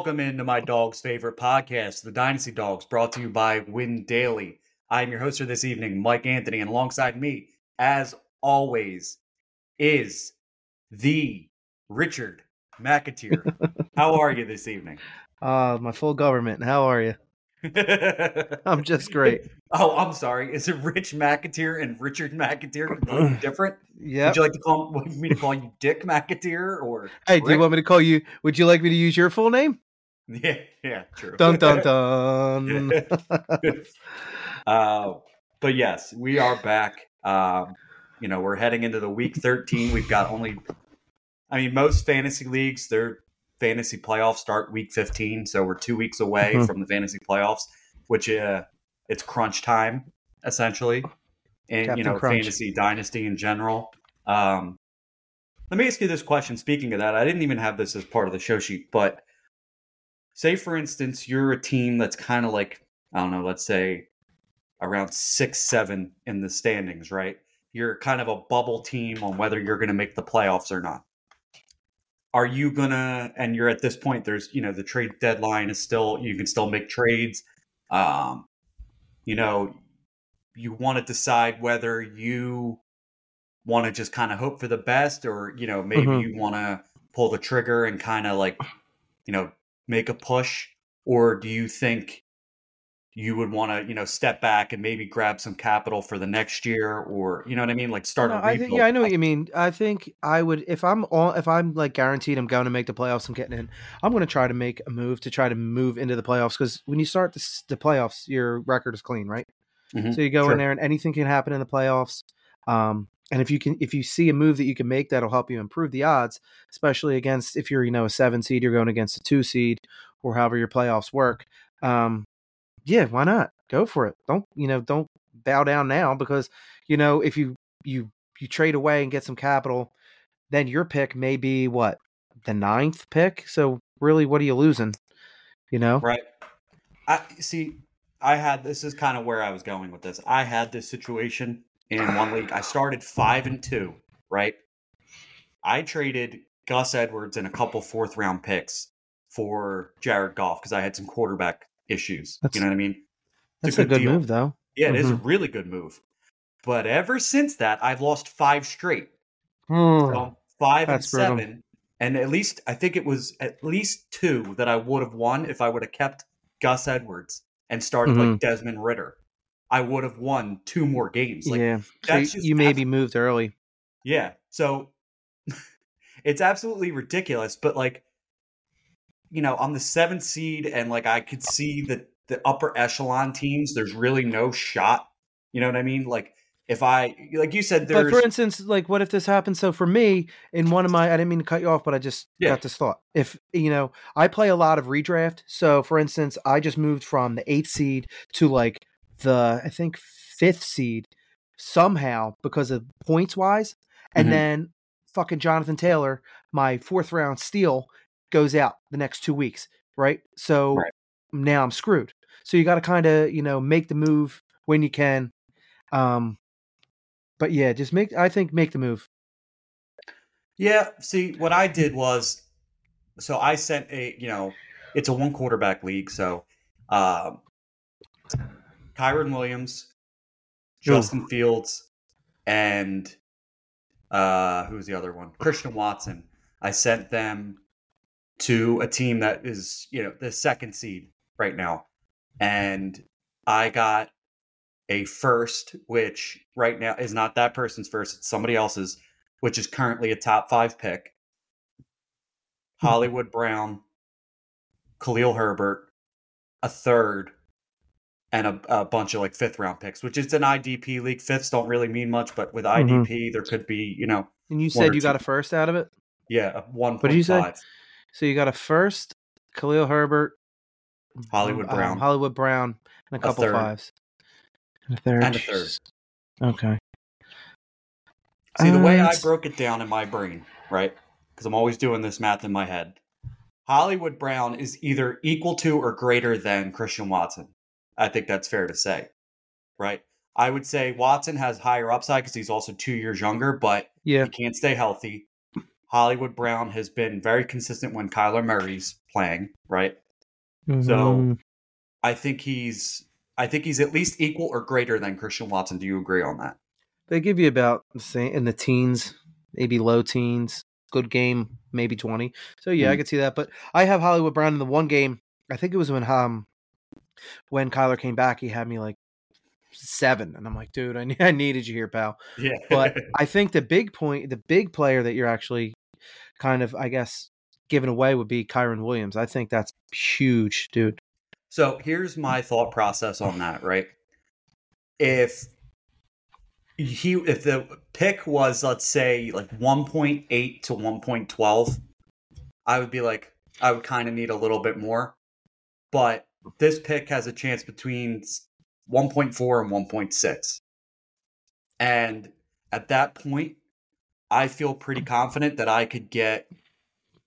Welcome into my dog's favorite podcast, The Dynasty Dogs, brought to you by Win Daily. I am your host for this evening, Mike Anthony, and alongside me, as always, is the Richard McAteer. How are you this evening? Uh, my full government. How are you? I'm just great. Oh, I'm sorry. Is it Rich McAteer and Richard McAteer completely different? Yeah. Would you like to call me to call you Dick McAteer or Hey, do you want me to call you? Would you like me to use your full name? Yeah, yeah, true. Dun dun dun. uh, but yes, we are back. Um, you know, we're heading into the week 13. We've got only, I mean, most fantasy leagues, their fantasy playoffs start week 15. So we're two weeks away Mhm. from the fantasy playoffs, which uh, it's crunch time, essentially. And, you know, Crunch. fantasy dynasty in general. Um, let me ask you this question. Speaking of that, I didn't even have this as part of the show sheet, but say for instance you're a team that's kind of like i don't know let's say around six seven in the standings right? You're kind of a bubble team on whether you're going to make the playoffs or not. Are you gonna and you're at this point there's you know the trade deadline is still you can still make trades. Um you know you want to decide whether you want to just kind of hope for the best or you know maybe Mhm. you want to pull the trigger and kind of like you know make a push or do you think you would want to you know step back and maybe grab some capital for the next year or you know what i mean like start No, a I think rebuild yeah, I know what you mean. I think I would if I'm all if I'm like guaranteed I'm going to make the playoffs. I'm getting in. I'm going to try to make a move to try to move into the playoffs because when you start the, the playoffs, your record is clean, right? Mhm, So you go sure. in there and anything can happen in the playoffs. Um, and if you can, if you see a move that you can make that'll help you improve the odds, especially against if you're you know a seven seed, you're going against a two seed, or however your playoffs work. Um, yeah, why not go for it? Don't you know? Don't bow down now because you know if you you you trade away and get some capital, then your pick may be what the ninth pick. So really, what are you losing? You know? right i see i had this is kind of where i was going with this i had this situation in one league i started five and two right i traded gus edwards and a couple fourth round picks for jared goff because i had some quarterback issues That's- you know what i mean That's a good deal. move, though. Yeah, it is a Mhm. really good move. But ever since that, I've lost five straight. Hmm. So five and That's brutal. seven. And at least I think it was at least two that I would have won if I would have kept Gus Edwards and started Mm-hmm. like Desmond Ridder. I would have won two more games. Like yeah, so you, you maybe moved early. yeah. So it's absolutely ridiculous. But like, you know, on the seventh seed, and like I could see the the upper echelon teams, there's really no shot. You know what I mean? Like if I like you said, But for instance, like what if this happens? So for me, in one of my, I didn't mean to cut you off, but I just Yeah. got this thought. If you know, I play a lot of redraft. So for instance, I just moved from the eighth seed to like the I think fifth seed somehow because of points wise, and Mhm. then fucking Jonathan Taylor, my fourth round steal, goes out the next two weeks, right? So Right. now I'm screwed. So you got to kind of you know make the move when you can. Um, but yeah, just make. I think make the move. Yeah, see, what I did was, so I sent a, you know, it's a one quarterback league, so um, Kyren Williams, Ooh. Justin Fields, and uh, who's the other one? Christian Watson. I sent them to a team that is, you know, the second seed right now, and I got a first, which right now is not that person's first; it's somebody else's which is currently a top five pick. Hollywood Brown, Khalil Herbert, a third, and a, a bunch of like fifth round picks, which is an IDP league. Fifths don't really mean much, but with. IDP, there could be, you know, And you said you got a first out of it. yeah, a one What did you say? So you got a first, Khalil Herbert, Hollywood um, Brown. Hollywood Brown, and a couple third. fives. And a third. And a third. Okay. See, the way I broke it down in my brain, right? Because I'm always doing this math in my head. Hollywood Brown is either equal to or greater than Christian Watson. I think that's fair to say, right? I would say Watson has higher upside because he's also two years younger, but Yeah. he can't stay healthy. Hollywood Brown has been very consistent when Kyler Murray's playing, right? Mhm. So I think he's I think he's at least equal or greater than Christian Watson. Do you agree on that? they give you about in the teens, maybe low teens. Good game, maybe twenty. So yeah, I Mm. could see that. But I have Hollywood Brown in the one game. I think it was when um when Kyler came back, he had me like seven, and I'm like, dude, I, I needed you here, pal. Yeah. But I think the big point, the big player that you're actually kind of, I guess, giving away would be Kyren Williams. I think that's huge, dude. So here's my thought process on that, right? If he if the pick was let's say like 1.8 to 1.12, I would be like I would kind of need a little bit more. But this pick has a chance between 1.4 and 1.6. And at that point, I feel pretty confident that I could get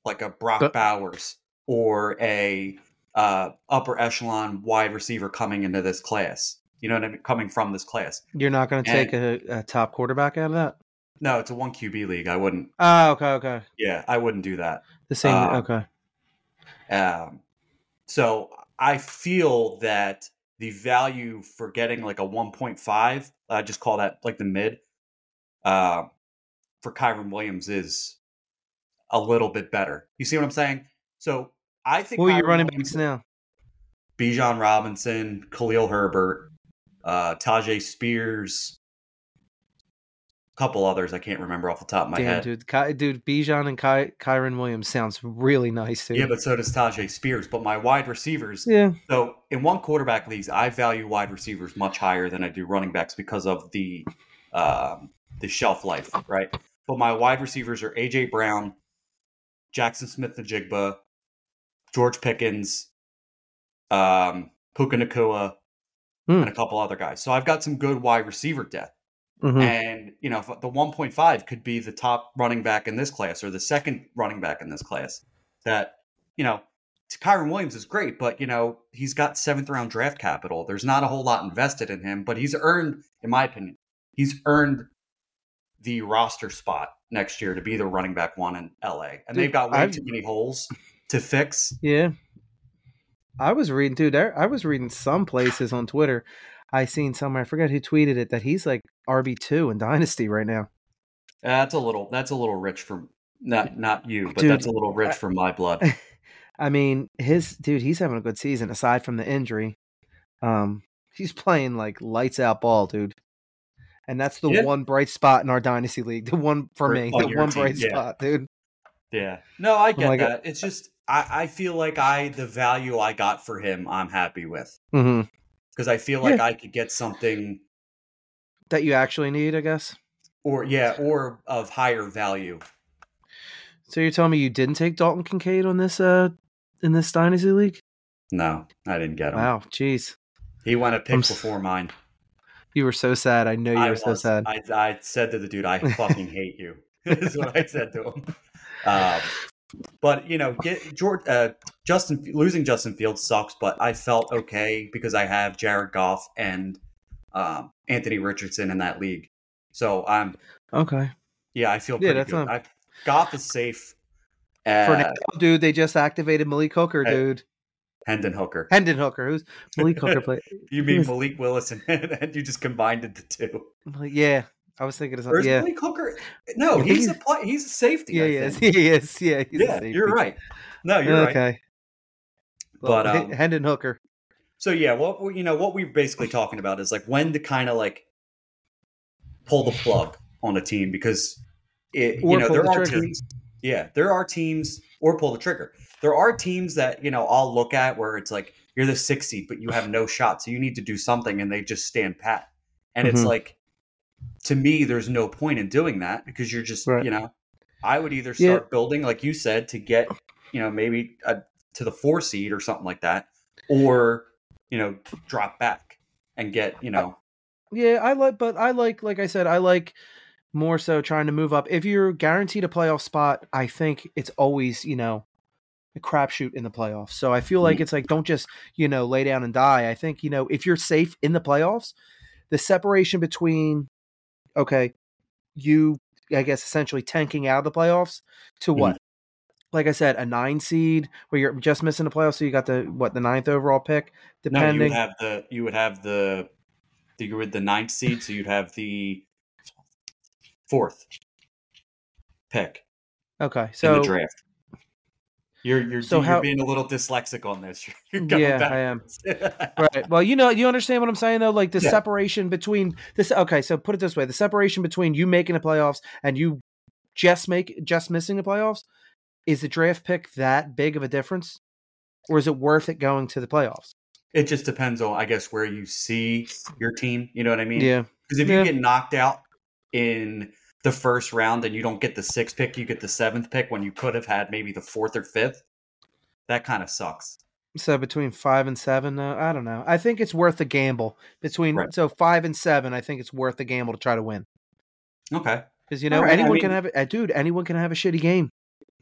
like a Brock But- Bowers or a uh, upper echelon wide receiver coming into this class. You know what I mean? Coming from this class. You're not going to take a, a top quarterback out of that? No, it's a one QB league. I wouldn't. Ah, okay, okay. Yeah, I wouldn't do that. The same. Uh, okay. Um, so I feel that the value for getting like a 1.5, I just call that like the mid, uh, for Kyren Williams is a little bit better. You see what I'm saying? So I think Who are you running backs now? Bijan Robinson, Khalil Herbert, uh, Tyjae Spears, couple others I can't remember off the top of my Damn, head. dude. Ky, dude, Bijan and Ky, Kyren Williams sounds really nice, dude. Yeah, but so does Tyjae Spears. But my wide receivers, yeah. So in one quarterback leagues, I value wide receivers much higher than I do running backs because of the um, the shelf life, right? But my wide receivers are AJ Brown, Jaxon Smith-Njigba, George Pickens, um, Puka Nacua, Hmm. and a couple other guys. So I've got some good wide receiver depth. Mhm. And you know, the 1.5 could be the top running back in this class or the second running back in this class. That you know, Kyren Williams is great, but you know, he's got seventh round draft capital. There's not a whole lot invested in him, but he's earned, in my opinion, he's earned the roster spot next year to be the running back one in LA. And Dude, they've got way I've- too many holes to fix. Yeah. I was reading, dude. there- I was reading some places on Twitter. I seen somewhere. I forget who tweeted it that he's like RB two in Dynasty right now. That's a little that's a little rich for not not you, but Dude, that's a little rich I- for my blood. I mean, his dude, he's having a good season aside from the injury. Um, he's playing like lights out ball, dude. And that's the Yeah. one bright spot in our dynasty league. The one for, For- me, the one team, bright yeah. spot, dude. Yeah. No, I get God. that. It's just I, I feel like I the value I got for him I'm happy with. hmm Because I feel like I could get something That you actually need, I guess. or yeah, or of higher value. So you're telling me you didn't take Dalton Kincaid on this uh in this dynasty league? No, I didn't get him. Wow, jeez. He went a pick I'm s- before mine. You were so sad. I know you I were so sad. I, I said to the dude, I fucking hate you. is what I said to him. Um, but you know, get George, uh, Justin losing Justin Fields sucks, but I felt okay because I have Jared Goff and um, Anthony Richardson in that league. So I'm Okay. yeah, I feel Yeah, that's good. not- I, Goff is safe. For Uh, now, dude, they just activated Malik Hooker, dude. Hendon Hooker. Hendon Hooker. Who's Malik Hooker play? You mean Malik Willis and, and you just combined the two? Yeah, I was thinking of Or something. is Yeah, Malik Hooker? No, he's a he's- play, he's a safety. yeah, I he is. He is. Yeah, yeah, you're right. No, you're right. But, um, Hendon Hooker. So yeah, what you know, what we're basically talking about is like when to kind of like pull the plug on a team because it, you know there the are trigger. teams. Yeah, there are teams or pull the trigger. There are teams that you know I'll look at where it's like you're the sixth seed, but you have no shot, so you need to do something, and they just stand pat. And it's Mhm. like to me, there's no point in doing that because you're just Right. you know. I would either Yeah. start building, like you said, to get you know maybe a, to the four seed or something like that, or you know drop back and get you know Yeah, I like, but I like, like I said, I like more so trying to move up. If you're guaranteed a playoff spot, I think it's always, you know, a crapshoot in the playoffs. So I feel like mm-hmm. it's like don't just, you know, lay down and die. I think, you know, if you're safe in the playoffs, the separation between okay, you I guess essentially tanking out of the playoffs to what? Like I said, a nine seed where you're just missing the playoffs, so you got the what the ninth overall pick, No, you depending. would have the you would have the the you would the ninth seed, so you'd have the fourth pick okay, in so the draft. You're you're, So you're how- being a little dyslexic on this. You're going yeah, I am. right. Well, you know, you understand what I'm saying though. Like the Yeah. separation between this. Okay, so put it this way: the separation between you making the playoffs and you just make just missing the playoffs is the draft pick that big of a difference, or is it worth it going to the playoffs? It just depends on, I guess, where you see your team. You know what I mean? Yeah. Because if Yeah. you get knocked out in the first round and you don't get the sixth pick, you get the seventh pick when you could have had maybe the fourth or fifth. That kind of sucks. So between five and seven, uh, I don't know. I think it's worth the gamble between. Right. So five and seven, I think it's worth the gamble to try to win Okay. because you know right, I anyone can have. Uh, dude, anyone can have a shitty game.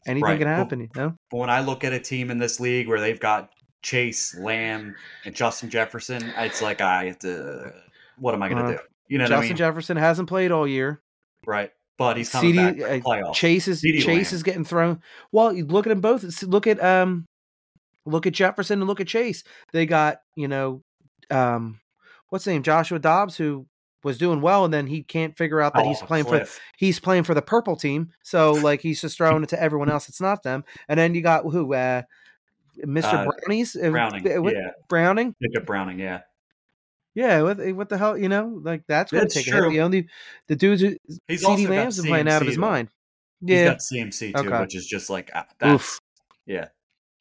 Anything Right. can happen. You know. But when I look at a team in this league where they've got Chase, Lamb, and Justin Jefferson, it's like I have to. What am I going to Uh, do? You know what Justin I mean? Jefferson hasn't played all year. right. But he's coming CeeDee back uh, playoffs. Chase is CeeDee Chase Lamb. is getting thrown. Well, you look at them both. Look at um, look at Jefferson and look at Chase. They got you know, um, what's his name, Joshua Dobbs, who was doing well, and then he can't figure out that he's Oh, playing for he's playing for the purple team. So like he's just throwing it to everyone else. It's not them. And then you got who, uh, Mr. Uh, Brownies, Uh, Browning. uh, Yeah. Browning. Jacob Browning. Yeah. Yeah, what, what the hell, you know, like that's to That's take a true. hit. The only the dudes, who- He's CeeDee also got playing out of his mind. He's Yeah, got CMC too, Okay. which is just like ah, that's Oof. yeah.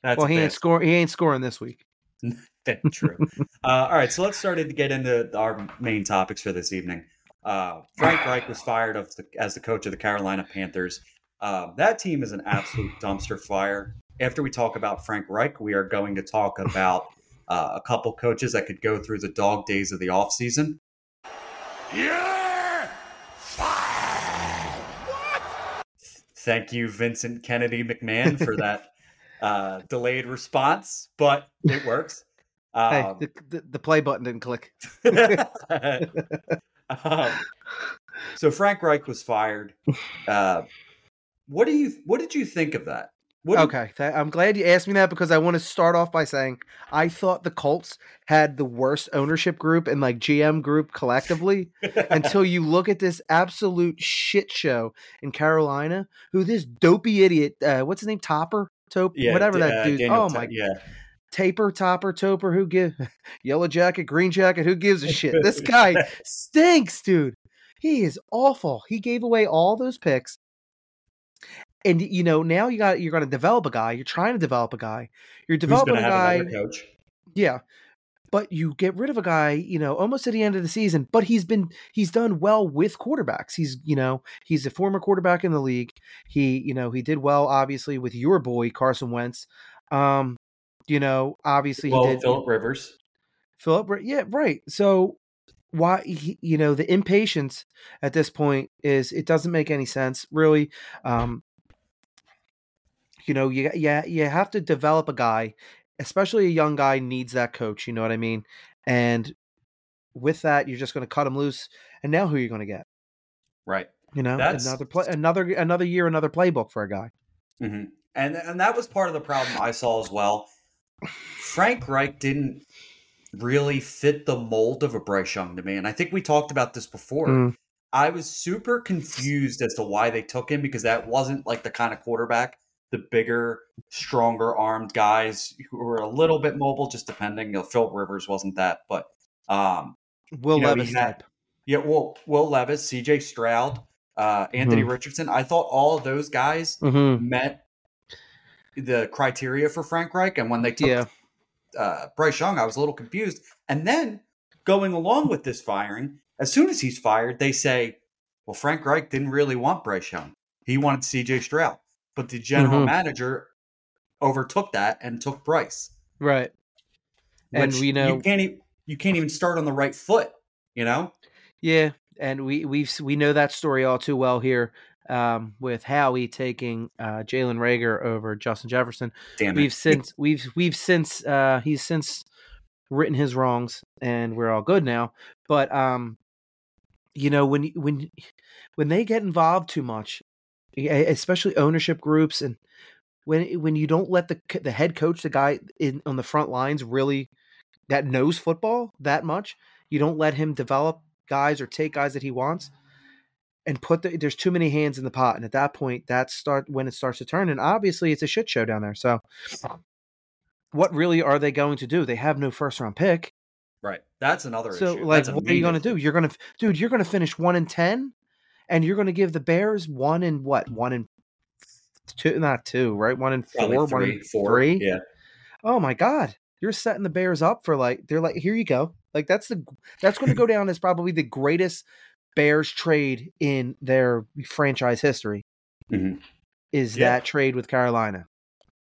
That's well, a he ain't score. He ain't scoring this week. True. uh, all right, so let's start to get into our main topics for this evening. Uh, Frank Reich was fired of the, as the coach of the Carolina Panthers. Uh, that team is an absolute dumpster fire. After we talk about Frank Reich, we are going to talk about uh, a couple coaches that could go through the dog days of the offseason. You're fired. Thank you, Vincent Kennedy McMahon, for that uh, delayed response, but it works. Hey, Um, the, the the play button didn't click. um, so Frank Reich was fired. Uh, what do you? What did you think of that? What Okay, I'm glad you asked me that because I want to start off by saying I thought the Colts had the worst ownership group and like GM group collectively until you look at this absolute shit show in Carolina. Who this dopey idiot? Uh, what's his name? Topper, Top, Yeah, whatever uh, that dude. Daniel oh my yeah. Taper, topper, toper. Who give yellow jacket, green jacket? Who gives a shit? This guy stinks, dude. He is awful. He gave away all those picks. And you know, now you got you're going to develop a guy. You're trying to develop a guy. You're developing a guy. Yeah. But you get rid of a guy, you know, almost at the end of the season, but he's been he's done well with quarterbacks. He's, you know, he's a former quarterback in the league. He, you know, he did well obviously with your boy Carson Wentz. Um, you know, obviously Well, he did Philip Rivers. Philip, yeah, right. So why he, you know the impatience at this point is it doesn't make any sense really. Um, you know, you yeah you have to develop a guy, especially a young guy needs that coach. You know what I mean? And with that, you're just going to cut him loose. And now who are you going to get? Right. You know, That's- another play, another another year, another playbook for a guy. hmm And and that was part of the problem I saw as well. Frank Reich didn't really fit the mold of a Bryce Young to me, and I think we talked about this before. Mm. I was super confused as to why they took him because that wasn't like the kind of quarterback, the bigger, stronger armed guys who were a little bit mobile, just depending. You know, Philip Rivers wasn't that, but um, Will You know, Levis had- yeah, well, Will Levis, C.J. Stroud, uh, Anthony Mm-hmm. Richardson. I thought all of those guys hmm met the criteria for Frank Reich, and when they took Yeah, uh, Bryce Young, I was a little confused. And then going along with this firing, as soon as he's fired, they say, "Well, Frank Reich didn't really want Bryce Young; he wanted C.J. Stroud." But the general Mhm. manager overtook that and took Bryce. right. And we know- you can't e- you can't even start on the right foot. You know, Yeah, and we we've we know that story all too well here um, with Howie taking uh, Jalen Reagor over Justin Jefferson. damn. We've since we've we've since uh, he's since written his wrongs, and we're all good now. But um, you know when when when they get involved too much, especially ownership groups, and when when you don't let the the head coach, the guy in on the front lines, really that knows football that much, you don't let him develop guys or take guys that he wants, and put the, there's too many hands in the pot, and at that point, that start when it starts to turn, and obviously it's a shit show down there. So, what really are they going to do? They have no first round pick. Right. That's another So, issue. like, That's what are you going to do? You're going to, dude, you're going to finish one in ten, and you're going to give the Bears one in what? One in two, not two, right? One in Probably four, one three, in four. three. Yeah. Oh my god, you're setting the Bears up for like they're like, here you go. Like that's the that's going to go down as probably the greatest Bears trade in their franchise history. Mhm. Is Yeah. that trade with Carolina?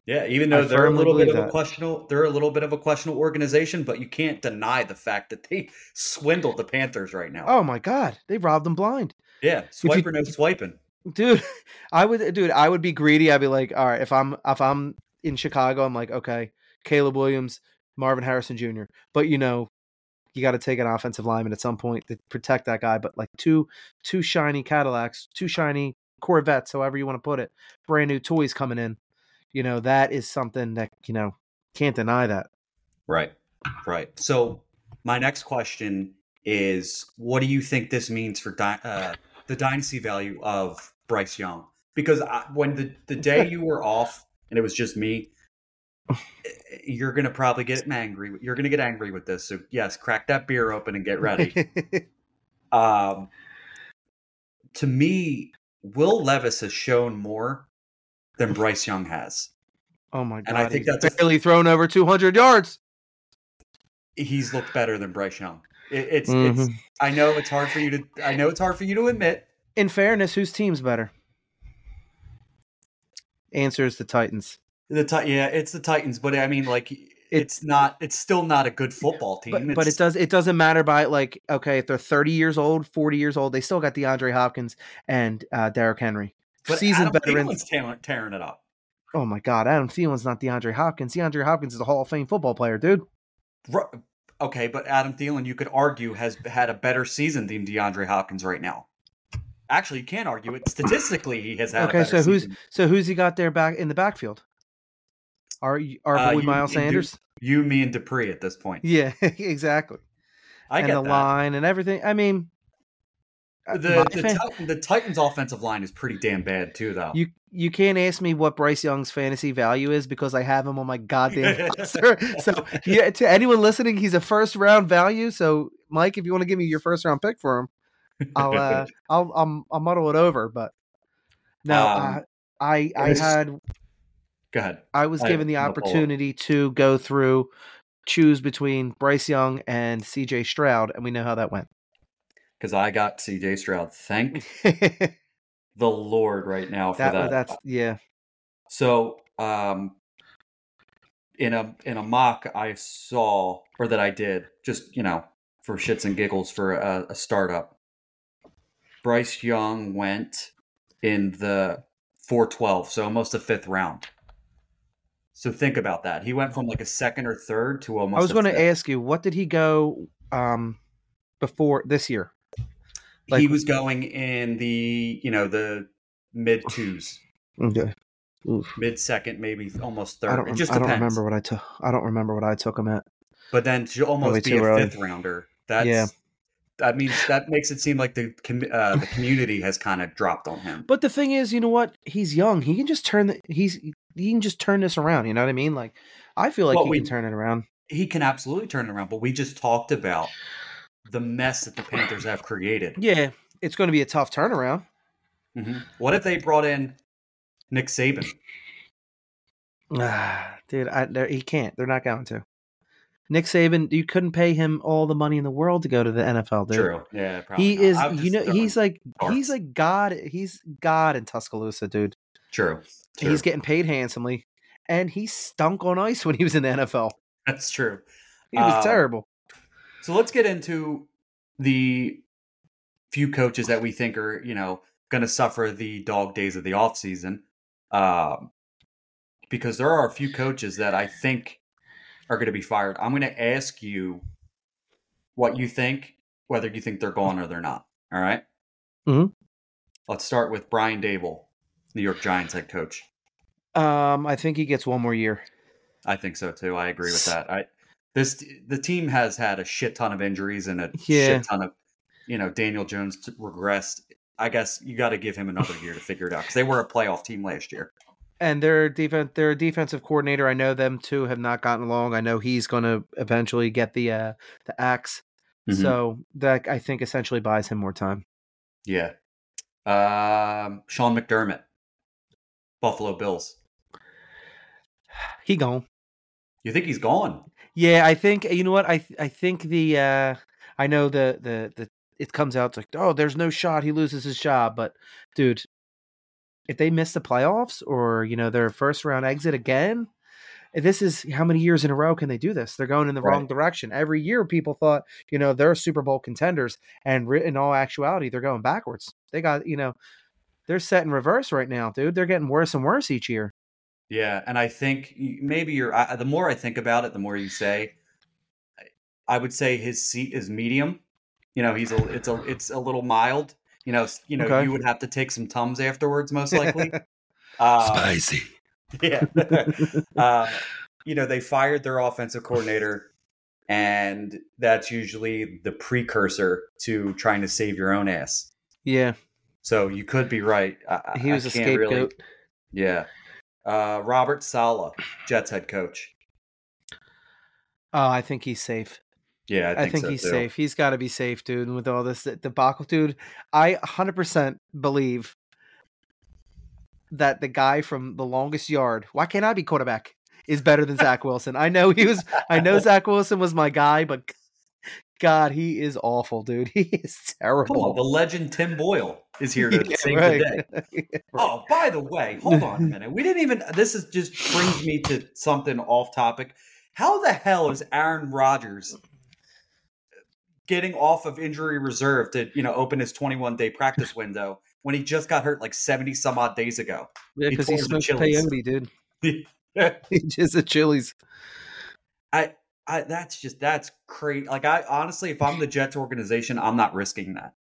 Yeah, even I though they're a little bit of a questionable, they're a little bit of a questionable organization, but you can't deny the fact that they swindled the Panthers right now. Oh my god, they robbed them blind. yeah, you- no swiping. dude i would dude i would be greedy i'd be like all right if i'm if i'm in chicago i'm like okay caleb williams marvin harrison jr but you know you got to take an offensive lineman at some point to protect that guy but like two two shiny cadillacs two shiny corvettes however you want to put it brand new toys coming in you know that is something that you know can't deny that Right, right. So my next question is, what do you think this means for di- uh, the dynasty value of Bryce Young? Because I, when the the day you were off and it was just me, you're gonna probably get angry. You're gonna get angry with this. So yes, crack that beer open and get ready. Um, to me, Will Levis has shown more than Bryce Young has. oh my god And I think that's barely thrown over 200 yards He's looked better than Bryce Young. It, it's, Mhm. it's. I know it's hard for you to. I know it's hard for you to admit. in fairness whose team's better answer is the titans The yeah, it's the Titans, but I mean, like, it's not. It's still not a good football team. But, but it does it doesn't matter by like okay if they're 30 years old 40 years old they still got DeAndre Hopkins and uh, Derrick Henry But seasoned Adam veterans Thielen's tearing, it up. oh my god Adam Thielen's not DeAndre Hopkins DeAndre Hopkins is a Hall of Fame football player dude Okay, but Adam Thielen, you could argue, has had a better season than DeAndre Hopkins right now. Actually, you can't argue it. Statistically, he has had. a Okay, better so who's- so who's he got there back in the backfield our our Uh, boy you- Miles Sanders you, me, and Dupree at this point? yeah exactly I and get the that. line and everything I mean uh, The the, the Titans' offensive line is pretty damn bad too, though. You you can't ask me what Bryce Young's fantasy value is because I have him on my goddamn roster. So yeah, to anyone listening, he's a first round value. So Mike, if you want to give me your first round pick for him, I'll uh, I'll, I'll I'll muddle it over. But no, Um, uh, I I had Go ahead. I was I given the opportunity to go through choose between Bryce Young and C.J. Stroud, and we know how that went. Because I got CJ Stroud. Thank the Lord right now for that. that's yeah. So, um, in a in a mock I saw or that I did, just you know, for shits and giggles for a, a startup. Bryce Young went in the 412, so almost a fifth round. So think about that. He went from like a second or third to almost. I was going to ask you, what did he go um before this year? Like, he was going in the you know the mid twos, Okay. mid second, maybe almost I third. don't. It just I don't remember what I took. I don't remember what I took him at. But then to almost Probably be a early. fifth rounder. That's Yeah. that means that makes it seem like the uh, the community has kind of dropped on him. But the thing is, you know what? He's young. He can just turn. The, he's he can just turn this around. You know what I mean? Like, I feel like Well, he we- can turn it around. He can absolutely turn it around. But we just talked about the mess that the Panthers have created. Yeah, it's going to be a tough turnaround. Mhm. What if they brought in Nick Saban? Ah, dude, I, he can't. They're not going to. Nick Saban, you couldn't pay him all the money in the world to go to the NFL, dude. True. Yeah, probably. He not. is, you know, he's like, darts. he's like God. He's God in Tuscaloosa, dude. True. True. He's getting paid handsomely, and he stunk on ice when he was in the NFL. That's true. He was Um, terrible. So let's get into the few coaches that we think are, you know, going to suffer the dog days of the offseason. Um, because there are a few coaches that I think are going to be fired. I'm going to ask you what you think, whether you think they're gone or they're not. All right? Mhm. Let's start with Brian Daboll, New York Giants head coach. Um, I think he gets one more year. I think so too. I agree with that. I this the team has had a shit ton of injuries and a Yeah. shit ton of you know Daniel Jones regressed. I guess you got to give him another year to figure it out because they were a playoff team last year. And their defense, their defensive coordinator, I know them too have not gotten along. I know he's going to eventually get the uh, the axe. Mhm. So that I think essentially buys him more time. Yeah. Um, Sean McDermott, Buffalo Bills. He gone. You think he's gone? Yeah, I think you know what I I think the uh I know the the the it comes out like oh there's no shot he loses his job but dude if they miss the playoffs or you know their first round exit again this is how many years in a row can they do this they're going in the wrong direction every year people thought you know they're Super Bowl contenders and in all actuality they're going backwards they got you know they're set in reverse right now dude they're getting worse and worse each year Yeah, and I think maybe you're. I, the more I think about it, the more you say. I- I would say his seat is medium. You know, he's a. It's a. It's a little mild. You know. You know. Okay. You would have to take some tums afterwards, most likely. uh, Spicy. yeah. uh, you know, they fired their offensive coordinator, and that's usually the precursor to trying to save your own ass. yeah So you could be right. I, I- he was a scapegoat really- yeah. Uh, Robert Saleh, Jets head coach. oh I think he's safe Yeah, I I think, think, so, he's too. safe. He's got to be safe, dude. And with all this debacle, dude, I 100% believe that the guy from the longest yard, why can't I be quarterback, is better than Zach Wilson. I know he was, I know Zach Wilson was my guy, but God, he is awful, dude. He is Come on, terrible. the legend Tim Boyle is here to Yeah, save right. the day. Oh, by the way, hold on a minute. We didn't even. This is just brings me to something off topic. How the hell is Aaron Rodgers getting off of injury reserve to you know open his 21 day practice window when he just got hurt like 70 some odd days ago? Yeah, because he smokes Achilles. peyote, dude. He just a Chili's. I that's just that's crazy. Like I honestly, if I'm the Jets organization, I'm not risking that.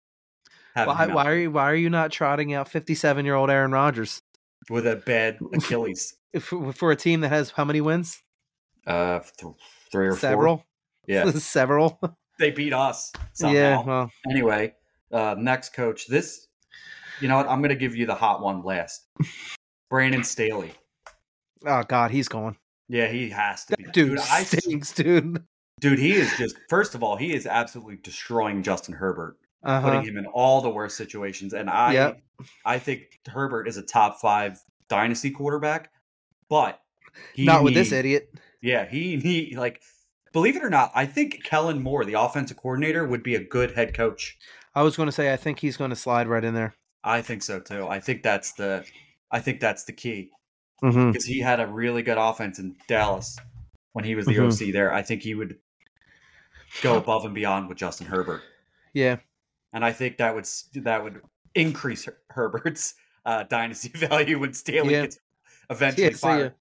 Why, why are you why are you not trotting out 57 year old Aaron Rodgers with a bad Achilles? for, for a team that has how many wins? Uh, th- three or four. Several. Yeah, Several. they beat us somehow. Yeah. Well, Anyway, uh, next coach. This, you know what? I'm going to give you the hot one last. Brandon Staley. oh God, he's gone. Yeah, he has to be. That dude, I, stinks, dude. dude, he is just. First of all, he is absolutely destroying Justin Herbert, Uh putting him in all the worst situations. And I, Yep. I think Herbert is a top five dynasty quarterback, but he Not with this idiot. Yeah, he he like. Believe it or not, I think Kellen Moore, the offensive coordinator, would be a good head coach. I was going to say I think he's going to slide right in there. I think so too. I think that's the I think that's the key Mm-hmm. because he had a really good offense in Dallas when he was the Mhm. OC there. I think he would go above and beyond with Justin Herbert, Yeah. and I think that would that would increase Her- Herbert's uh, dynasty value when Staley Yeah. gets eventually yeah. fired.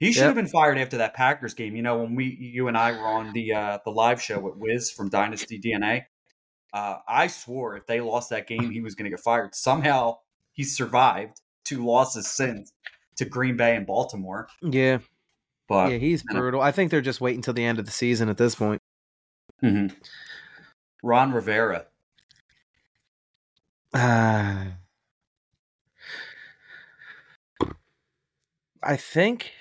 He should Yep. have been fired after that Packers game. You know, when we you and I were on the uh, the live show with Wiz from Dynasty DNA, uh, I swore if they lost that game, he was going to get fired. Somehow he survived two losses since to Green Bay and Baltimore. Yeah. But yeah, he's brutal. I think they're just waiting until the end of the season at this point. Mhm. Ron Rivera, Uh, I think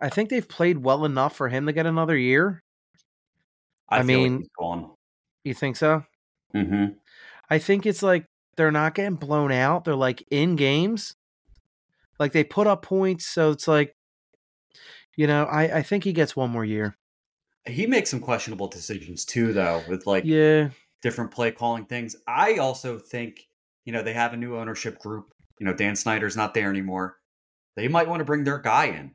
I think they've played well enough for him to get another year. I, I like mean- gone. You think so? hmm I think it's like they're not getting blown out. They're like in games. Like they put up points, so it's like you know, I, I think he gets one more year. He makes some questionable decisions too, though, with like Yeah. different play calling things. I also think, you know, they have a new ownership group. You know, Dan Snyder's not there anymore. They might want to bring their guy in.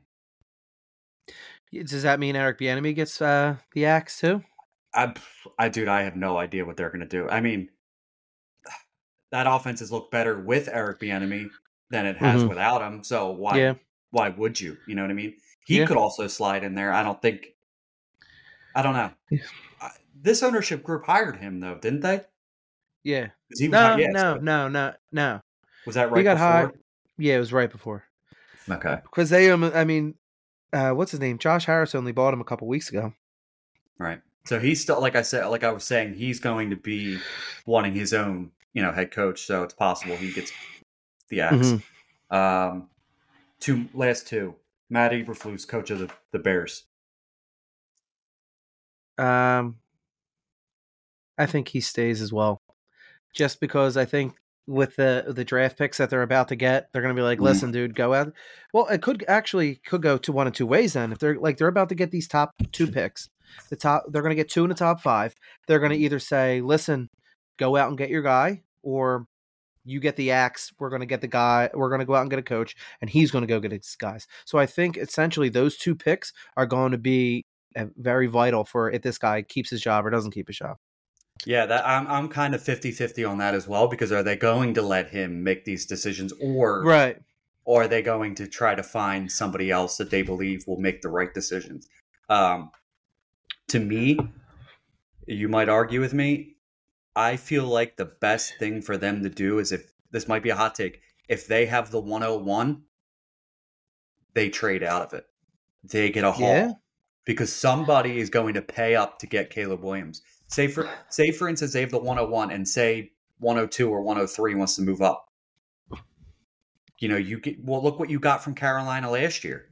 Does that mean Eric Bieniemy gets uh, the axe too? I, I, dude, I have no idea what they're going to do. I mean, that offense has looked better with Eric Bieniemy than it has Mhm. without him. So why, Yeah. why would you? You know what I mean? He Yeah. could also slide in there. I don't think. I don't know. Yeah. This ownership group hired him though, didn't they? Yeah. No, yeah, no, no, no, no. Was that right He got before? hired. Yeah, it was right before. Okay. Because they, um, I mean, uh, what's his name? Josh Harris only bought him a couple weeks ago. Right. So he's still like I said, like I was saying, he's going to be wanting his own, you know, head coach. So it's possible he gets the axe. Mhm. Um, two last two. Matt Eberflus, coach of the, the Bears. Um, I think he stays as well, just because I think with the the draft picks that they're about to get, they're going to be like, Mhm. "Listen, dude, go out." Well, it could actually could go to one of two ways. Then, if they're like they're about to get these top two picks, the top they're going to get two in the top five. They're going to either say, "Listen, go out and get your guy," or you get the axe. We're going to get the guy. We're going to go out and get a coach, and he's going to go get his guys. So I think essentially those two picks are going to be uh, very vital for if this guy keeps his job or doesn't keep his job. Yeah, that I'm I'm kind of 50-50 on that as well because are they going to let him make these decisions or Right. or are they going to try to find somebody else that they believe will make the right decisions? Um, to me, you might argue with me. I feel like the best thing for them to do is if this might be a hot take, if they have the 101, they trade out of it. They get a haul Yeah. because somebody is going to pay up to get Caleb Williams. Say for say for instance they have the 101 and say 102 or 103 wants to move up. You know, you get well look what you got from Carolina last year.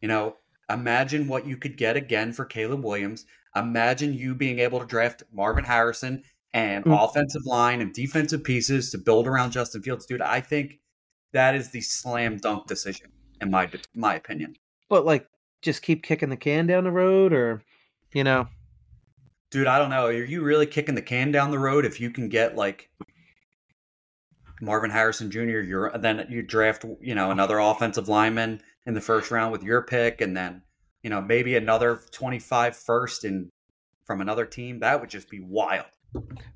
You know, imagine what you could get again for Caleb Williams. Imagine you being able to draft Marvin Harrison and Mm. offensive line and defensive pieces to build around Justin Fields. Dude, I think that is the slam dunk decision in my my opinion. But like, just keep kicking the can down the road, or you know, Dude, I don't know. Are you really kicking the can down the road if you can get like Marvin Harrison Jr. You're then you draft you know another offensive lineman in the first round with your pick, and then you know maybe another 25 first in from another team. That would just be wild.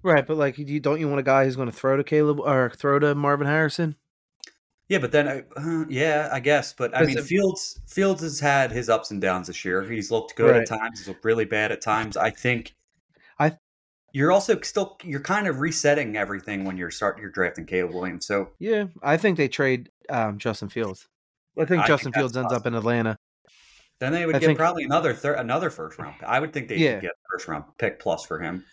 Right? But like, you don't you want a guy who's going to throw to Caleb or throw to Marvin Harrison? Yeah, but then uh, yeah, I guess. But I mean, Fields Fields has had his ups and downs this year. He's looked good Right. at times. He's looked really bad at times. I think. I- You're also still you're kind of resetting everything when you're start you're drafting Caleb Williams. So Yeah, I think they trade um, Justin Fields. I think I Justin that's Fields ends up in Atlanta. then they would I get think- probably another thir- another first round. I would think they Yeah. get a first round pick plus for him.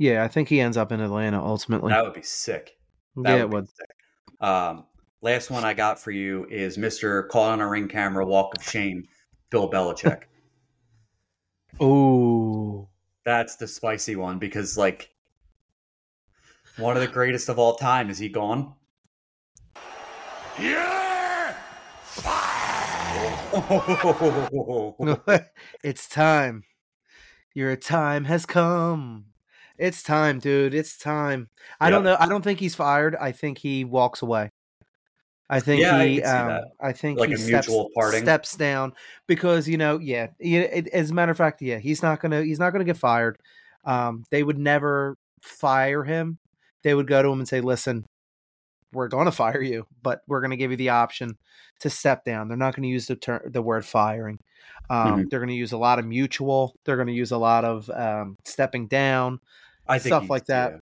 Yeah, I think he ends up in Atlanta ultimately. That would be sick. That yeah, it would. sick. Um, last one I got for you is Mister caught on a ring camera walk of shame, Bill Belichick. oh. That's the spicy one because like one of the greatest of all time. Is he gone? You're it's time. Your time has come. It's time, dude. It's time. I don't know. I don't think he's fired. I think he walks away. I think Yeah, he. see um. I think Like he a steps, mutual parting. steps down because you know, yeah. yeah it, as a matter of fact, yeah, he's not gonna. He's not gonna get fired. Um, they would never fire him. They would go to him and say, "Listen, we're going to fire you, but we're going to give you the option to step down." They're not going to use the ter- the word firing. Um, They're going to use a lot of mutual. They're going to use a lot of um, stepping down. I think Stuff like that. yeah.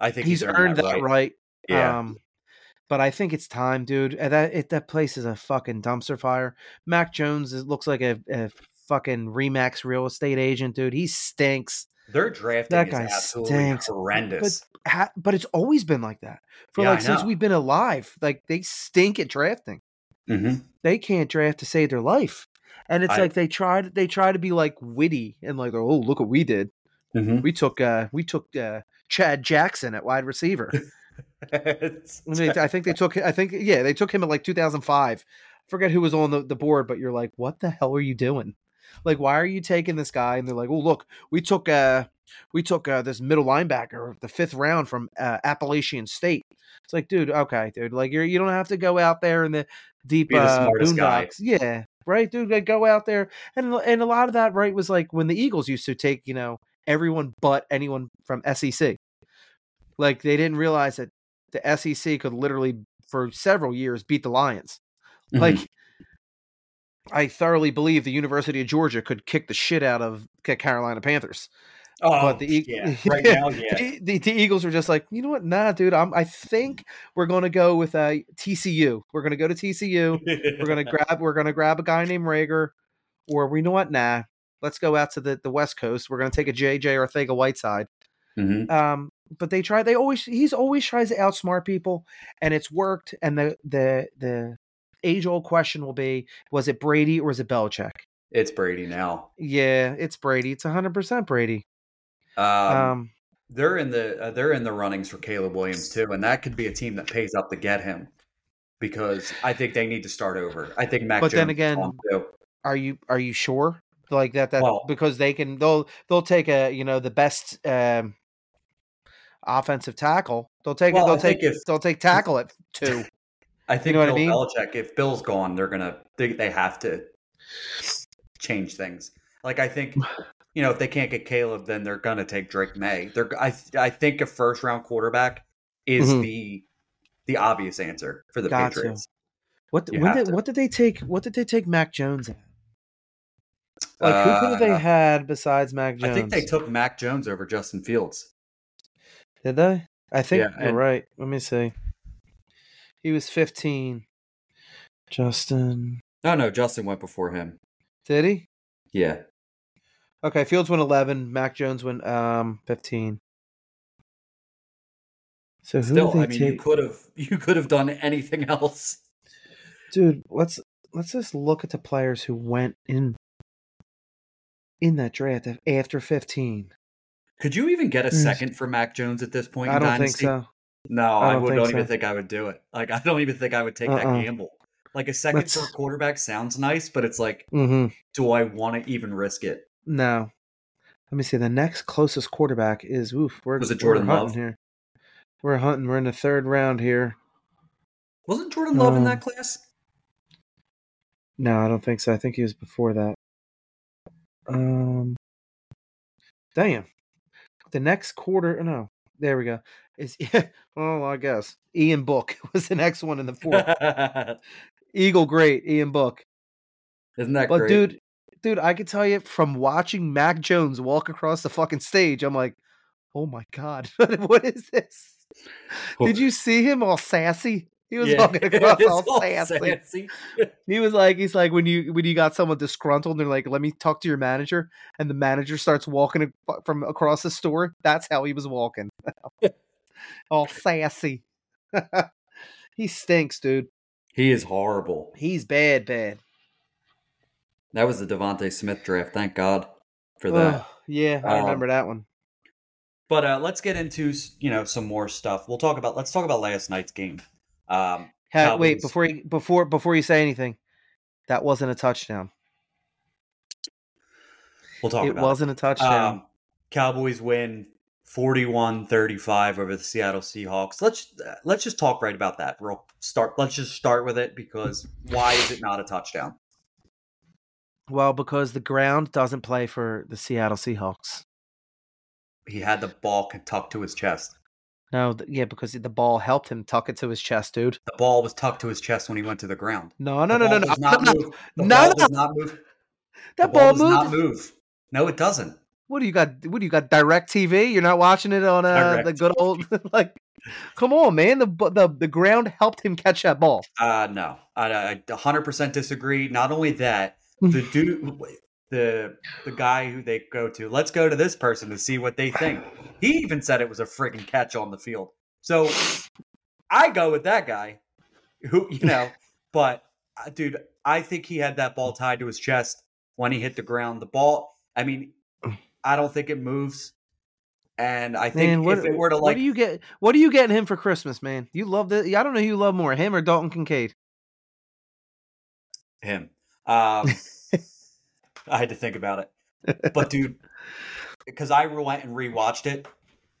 I think He's, earned that right. right. Yeah. Um, but I think it's time, dude. That it, that place is a fucking dumpster fire. Mac Jones is, looks like a, a fucking Remax real estate agent, dude. He stinks. Their drafting that guy absolutely stinks. horrendous. Ha- but it's always been like that for Yeah, like since we've been alive. Like they stink at drafting. hmm They can't draft to save their life. And it's I- like they tried they try to be like witty and like oh look what we did. Hmm We took uh we took uh Chad Jackson at wide receiver. It's- I, think they took. I think yeah, they took him at like 2005. Forget who was on the, the board, but you're like, what the hell are you doing? Like, why are you taking this guy? And they're like, oh look, we took uh we took uh, this middle linebacker the fifth round from uh, Appalachian State. It's like, dude, okay, dude, like you're you don't have to go out there in the deep Be the uh, smartest guy. boondocks. Yeah, right, dude. Like go out there, and and a lot of that right was like when the Eagles used to take you know everyone but anyone from SEC. Like they didn't realize that the SEC could literally for several years beat the Lions. Mhm. Like I thoroughly believe the University of Georgia could kick the shit out of Ca- Carolina Panthers. Oh, but the yeah, right now, yeah. the, the, the Eagles were just like, you know what? Nah, dude. I'm, I think we're going to go with a TCU. We're going to go to TCU. We're going to grab. We're going to grab a guy named Reagor, or we know what? Nah. Let's go out to the, the West Coast. We're going to take a JJ Arcega-Whiteside. Mhm. Um, but they try. They always. He's always tries to outsmart people, and it's worked. And the the the age old question will be: Was it Brady or was it Belichick? It's Brady now. Yeah, it's Brady. It's hundred percent Brady. Um, Um, they're in the uh, they're in the runnings for Caleb Williams too, and that could be a team that pays up to get him because I think they need to start over. I think Mac. But then Jones is again, are you are you sure like that that Well- because they can they'll they'll take a you know the best um offensive tackle they'll take Well, they'll I take if- they'll take tackle at two I think know what I mean? Belichick. If Bill's gone, they're gonna they, they have to change things. Like I think you know if they can't get Caleb, then they're gonna take Drake Maye. They're I I think a first round quarterback is Mhm. the the obvious answer for the Got to. Patriots. what You when did, to. what did they take what did they take Mac Jones at like who could have they Uh, had besides Mac Jones I think they took Mac Jones over Justin Fields. did they I think Yeah, you're right let me see he was 15 Justin No, no, Justin went before him. did he Yeah. Okay, Fields went 11. Mac Jones went um 15. So who Still, I mean, you could have you could have done anything else. Dude, let's let's just look at the players who went in in that draft after 15. Could you even get a second for Mac Jones at this point? I in don't think so. No, I I, don't would, don't even think I would do it. Like, I don't even think I would take that Uh-uh. gamble. Like a second Let's- for a quarterback sounds nice, but it's like, Mhm. do I want to even risk it? No. Let me see. The next closest quarterback is oof, we're Was it we're Jordan hunting Love? here. We're hunting. We're in the third round here. Wasn't Jordan Love in Um, that class? No, I don't think so. I think he was before that. Um, damn. The next quarter, no, there we go. Is well, I guess Ian Book was the next one in the fourth. Eagle, great Ian Book. Isn't that But great? dude, dude, I can tell you from watching Mac Jones walk across the fucking stage, I'm like, oh my god, what is this? Did you see him all sassy? He was Yeah, walking across all all sassy. sassy. He was like, he's like when you when you got someone disgruntled, and they're like, "Let me talk to your manager," and the manager starts walking from across the store. That's how he was walking, all sassy. he stinks, dude. He is horrible. He's bad, bad. That was the DeVonta Smith draft. Thank God for that. Yeah, I Um, remember that one. But uh, let's get into you know some more stuff. We'll talk about let's talk about last night's game. Um, wait, before you before before you say anything, that wasn't a touchdown. we'll talk It wasn't a touchdown. Um, Cowboys win 41-35 over the Seattle Seahawks. Let's let's just talk right about that. Real start. Let's just start with it because why is it not a touchdown? well, because the ground doesn't play for the Seattle Seahawks. He had the ball tucked to his chest. No, th- yeah, because the ball helped him tuck it to his chest, dude. The ball was tucked to his chest when he went to the ground. No, no, The no, no, no, does no, not no. move. The No, ball no. does not move. The That ball does moved. not move. No, it doesn't. What do you got? What do you got? Direct TV? You're not watching it on uh, the Direct good old like. Come on, man. The the the ground helped him catch that ball. Uh no, I, I 100% disagree. Not only that, the dude, the the guy who they go to, let's go to this person to see what they think. He even said it was a freaking catch on the field. So I go with that guy, who you know. But uh, dude, I think he had that ball tied to his chest when he hit the ground. The ball, I mean, I don't think it moves. And I think Man, what, if it were to like, what do you get? What are you getting him for Christmas, man? You love the. I don't know who you love more, him or Dalton Kincaid. him. Um, I had to think about it, but dude, because I went and rewatched it,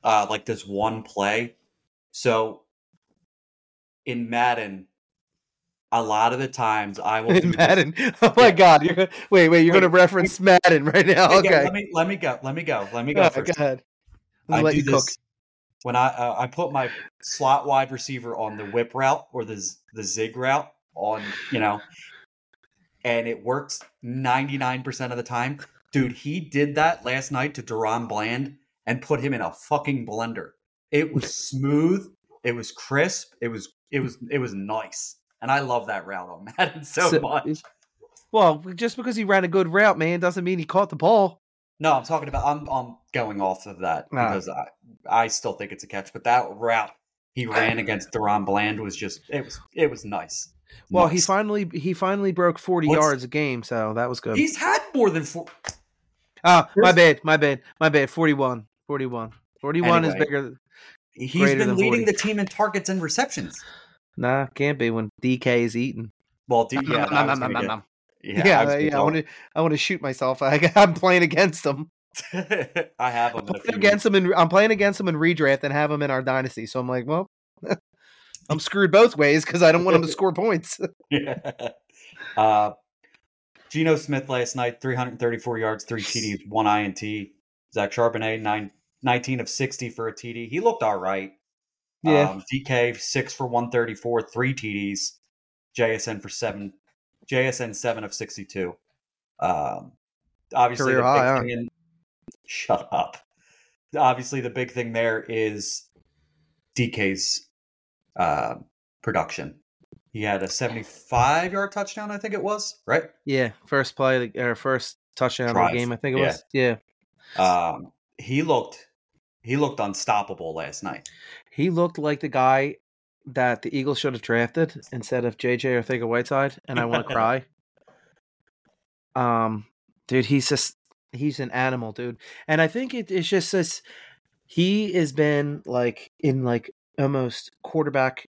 uh, like this one play. So in Madden, a lot of the times I will this- Madden. Oh my Yeah. God! You're wait, wait. You're going to reference Madden right now? Let me go- Okay. let me let me go. Let me go. Let me go first. go ahead. I do you cook. this when I uh, I put my slot wide receiver on the whip route or the the zig route on you know, and it works ninety nine percent of the time. Dude, he did that last night to DaRon Bland, and put him in a fucking blender. It was smooth. It was crisp. It was it was it was nice, and I love that route on Madden so, So- much. Well, just because he ran a good route, man, doesn't mean he caught the ball. No, I'm talking about. I'm I'm going off of that because I I still think it's a catch, but that route he ran against DaRon Bland was just it was it was nice. Well, he finally he finally broke 40 What's- yards a game, so that was good. he's had more than four. Ah, my bad, my bad, my bad. 41. 41. 41 is bigger. He's been than leading 40. the team in targets and receptions. Nah, can't be when DK is eating. Well, D- yeah, I was gonna get- Yeah, yeah, I, yeah, I want to I want to shoot myself. I, I'm playing against him. I have him I'm in a playing few against him in I'm playing against him in redraft and have him in our dynasty. So I'm like, well, I'm screwed both ways because I don't want him to score points. Yeah. Uh, Geno Smith last night, 334 yards, three TDs, one INT. Zach Charbonnet, nine, 19 of 60 for a TD. He looked all right. Yeah. Um, DK, six for 134, three TDs. JSN for seven. JSN, seven of 62. Um, obviously, Career the big high, huh? thing in- shut up. Obviously, the big thing there is DK's uh, production. He had a 75 yard touchdown, I think it was, right? Yeah, first play or first touchdown of the game. I think it Yeah. was. Yeah, Um, he looked he looked unstoppable last night. he looked like the guy that the Eagles should have drafted instead of JJ Arcega-Whiteside, and I want to cry. Um, dude, he's just he's an animal, dude, and I think it, it's just this. He has been like in like almost quarterback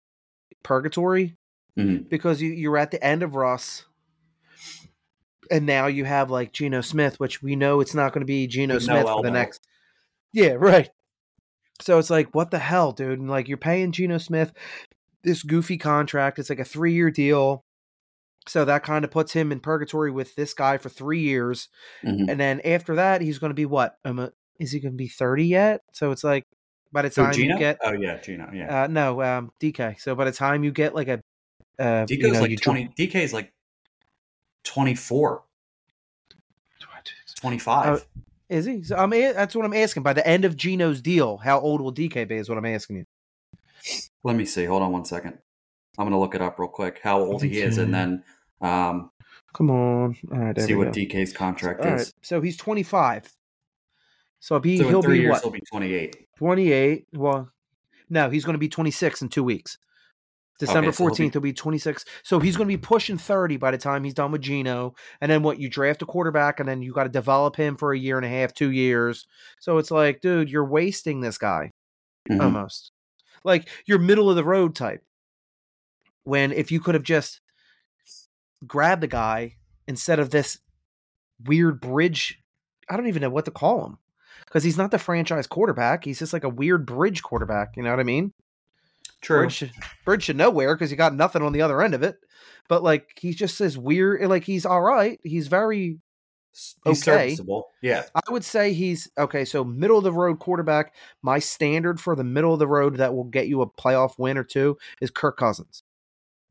purgatory Mhm. because you you're at the end of Russ. And now you have like Geno Smith, which we know it's not going to be Geno With no Smith for the next. Yeah, right. So it's like, what the hell, dude? And like, you're paying Geno Smith this goofy contract. It's like a three year deal. So that kind of puts him in purgatory with this guy for three years. Mhm. And then after that, he's going to be what? Um, uh, is he going to be 30 yet? So it's like, by the Who, time Geno? you get, oh yeah, Geno. Yeah, uh, no, um, DK. So by the time you get like a, uh, you know, like dr- 20. DK's like 24, 25. Oh, Is he? So I'm. That's what I'm asking. By the end of Geno's deal, how old will DK be? Is what I'm asking you. Let me see. Hold on one second. I'm gonna look it up real quick. How old he is, and then um, Come on. Right. See what go. DK's contract All is. right. So he's 25. So he so he'll be years, what? he'll be 28. 28. Well, no, he's going to be 26 in two weeks. December Okay, so he'll 14th, be- he'll be 26. So he's going to be pushing 30 by the time he's done with Geno. And then what? You draft a quarterback and then you got to develop him for a year and a half, two years. So it's like, dude, you're wasting this guy. Mhm. almost like you're middle of the road type when if you could have just grabbed the guy instead of this weird bridge i don't even know what to call him because he's not the franchise quarterback he's just like a weird bridge quarterback you know what i mean True. bridge should, bridge should nowhere because you got nothing on the other end of it but like he's just this weird like he's all right he's very He's okay. serviceable. Yeah. I would say he's okay. So middle of the road quarterback. My standard for the middle of the road that will get you a playoff win or two is Kirk Cousins.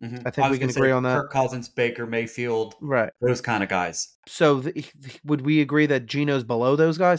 Mhm. I think was we can agree on that. Kirk Cousins, Baker Mayfield, Right. those kind of guys. So th- would we agree that Geno's below those guys?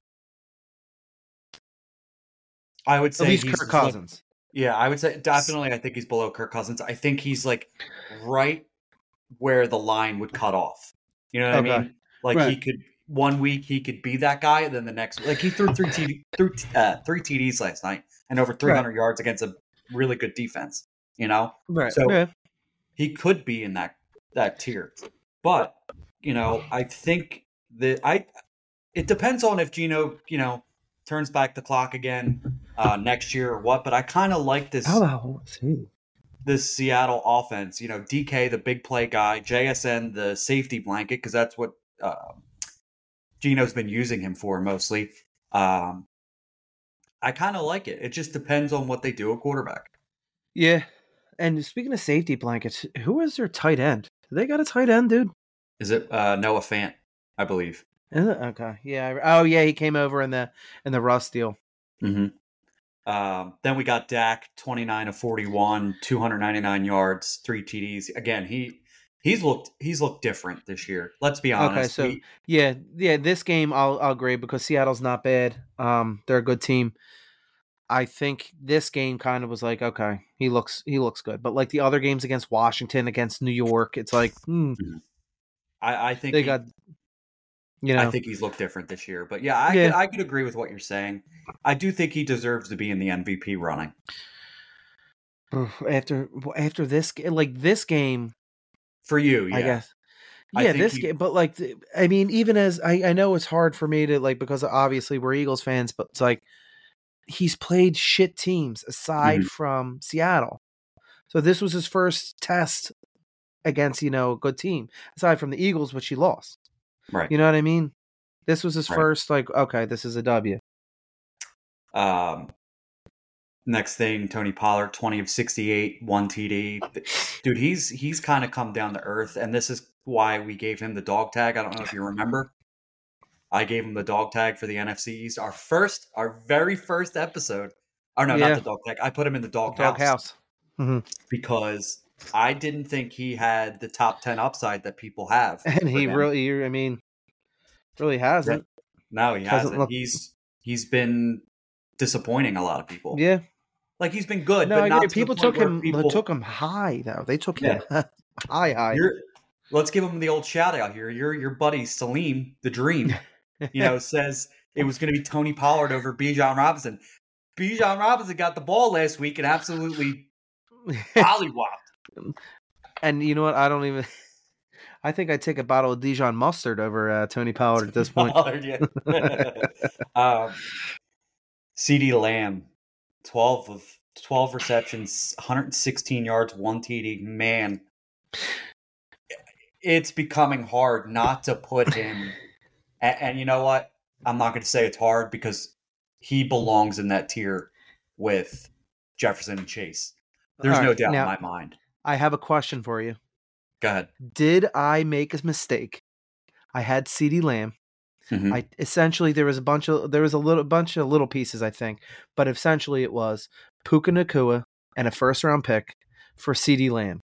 I would say he's he's Kirk like- Cousins. yeah, I would say definitely. I think he's below Kirk Cousins. I think he's like right where the line would cut off. You know what Okay. I mean? Like he could one week he could be that guy, and then the next like he threw three TD, threw uh, three TDs last night and over 300 yards against a really good defense. You know, Right. So- yeah. he could be in that that tier. But you know, I think that I it depends on if Geno, you know, turns back the clock again uh, next year or what. But I kind of like this How the hell is he? this Seattle offense. You know, DK the big play guy, JSN the safety blanket because that's what uh, Geno's been using him for mostly. Um, I kind of like it. It just depends on what they do at quarterback. Yeah. And speaking of safety blankets, who is their tight end? They got a tight end, dude. Is it uh, Noah Fant? I believe. Is it? Okay. Yeah. Oh, yeah. He came over in the in the Russ deal. Mm-hmm. Um, then we got Dak, twenty nine of forty one, two hundred ninety nine yards, three TDs. Again, he he's looked he's looked different this year. Let's be honest. Okay, so We- yeah, yeah, this game I'll I'll agree because Seattle's not bad. Um, they're a good team. I think this game kind of was like, okay, he looks he looks good, but like the other games against Washington, against New York, it's like hmm, I, I think they he- got, you know, I think he's looked different this year. But yeah, I Yeah. could, I could agree with what you're saying. I do think he deserves to be in the MVP running. after after this like this game, For you, yeah. I guess. Yeah, think this he- game, but like, I mean, even as I, I know it's hard for me to like because obviously we're Eagles fans, but it's like he's played shit teams aside Mhm. from Seattle. So this was his first test against you know a good team aside from the Eagles, which he lost. Right. You know what I mean? This was his Right. first like okay, this is a W. Um, next thing, Tony Pollard, twenty of sixty-eight, one TD. Dude, he's he's kind of come down to earth, and this is why we gave him the dog tag. I don't know if you remember. I gave him the dog tag for the NFC East. Our first, our very first episode. Oh no, Yeah. not the dog tag. I put him in the dog, Dog house, house, because I didn't think he had the top ten upside that people have. and he him. really, I mean, really hasn't. no, he hasn't hasn't. looked- He's he's been disappointing a lot of people. Yeah, like he's been good. no, but not agree. to the people took him people- took him high though. They took him high, high. You're, let's give him the old shout out here. Your your buddy Salim, the Dream, you know, says it was going to be Tony Pollard over Bijan Robinson. Bijan Robinson got the ball last week and absolutely pollywopped. And you know what? I don't even. I think I'd take a bottle of Dijon mustard over uh, Tony Pollard at this point. Pollard, yeah. um, CeeDee Lamb, twelve of twelve receptions, 116 yards, one TD. Man, it's becoming hard not to put him. and, and you know what? I'm not going to say it's hard because he belongs in that tier with Jefferson and Chase. There's All no doubt now- in my mind. I have a question for you. Go ahead. Did I make a mistake? I had CeeDee Lamb. Mhm. I essentially there was a bunch of there was a little bunch of little pieces I think, but essentially it was Puka Nacua and a first round pick for CeeDee Lamb.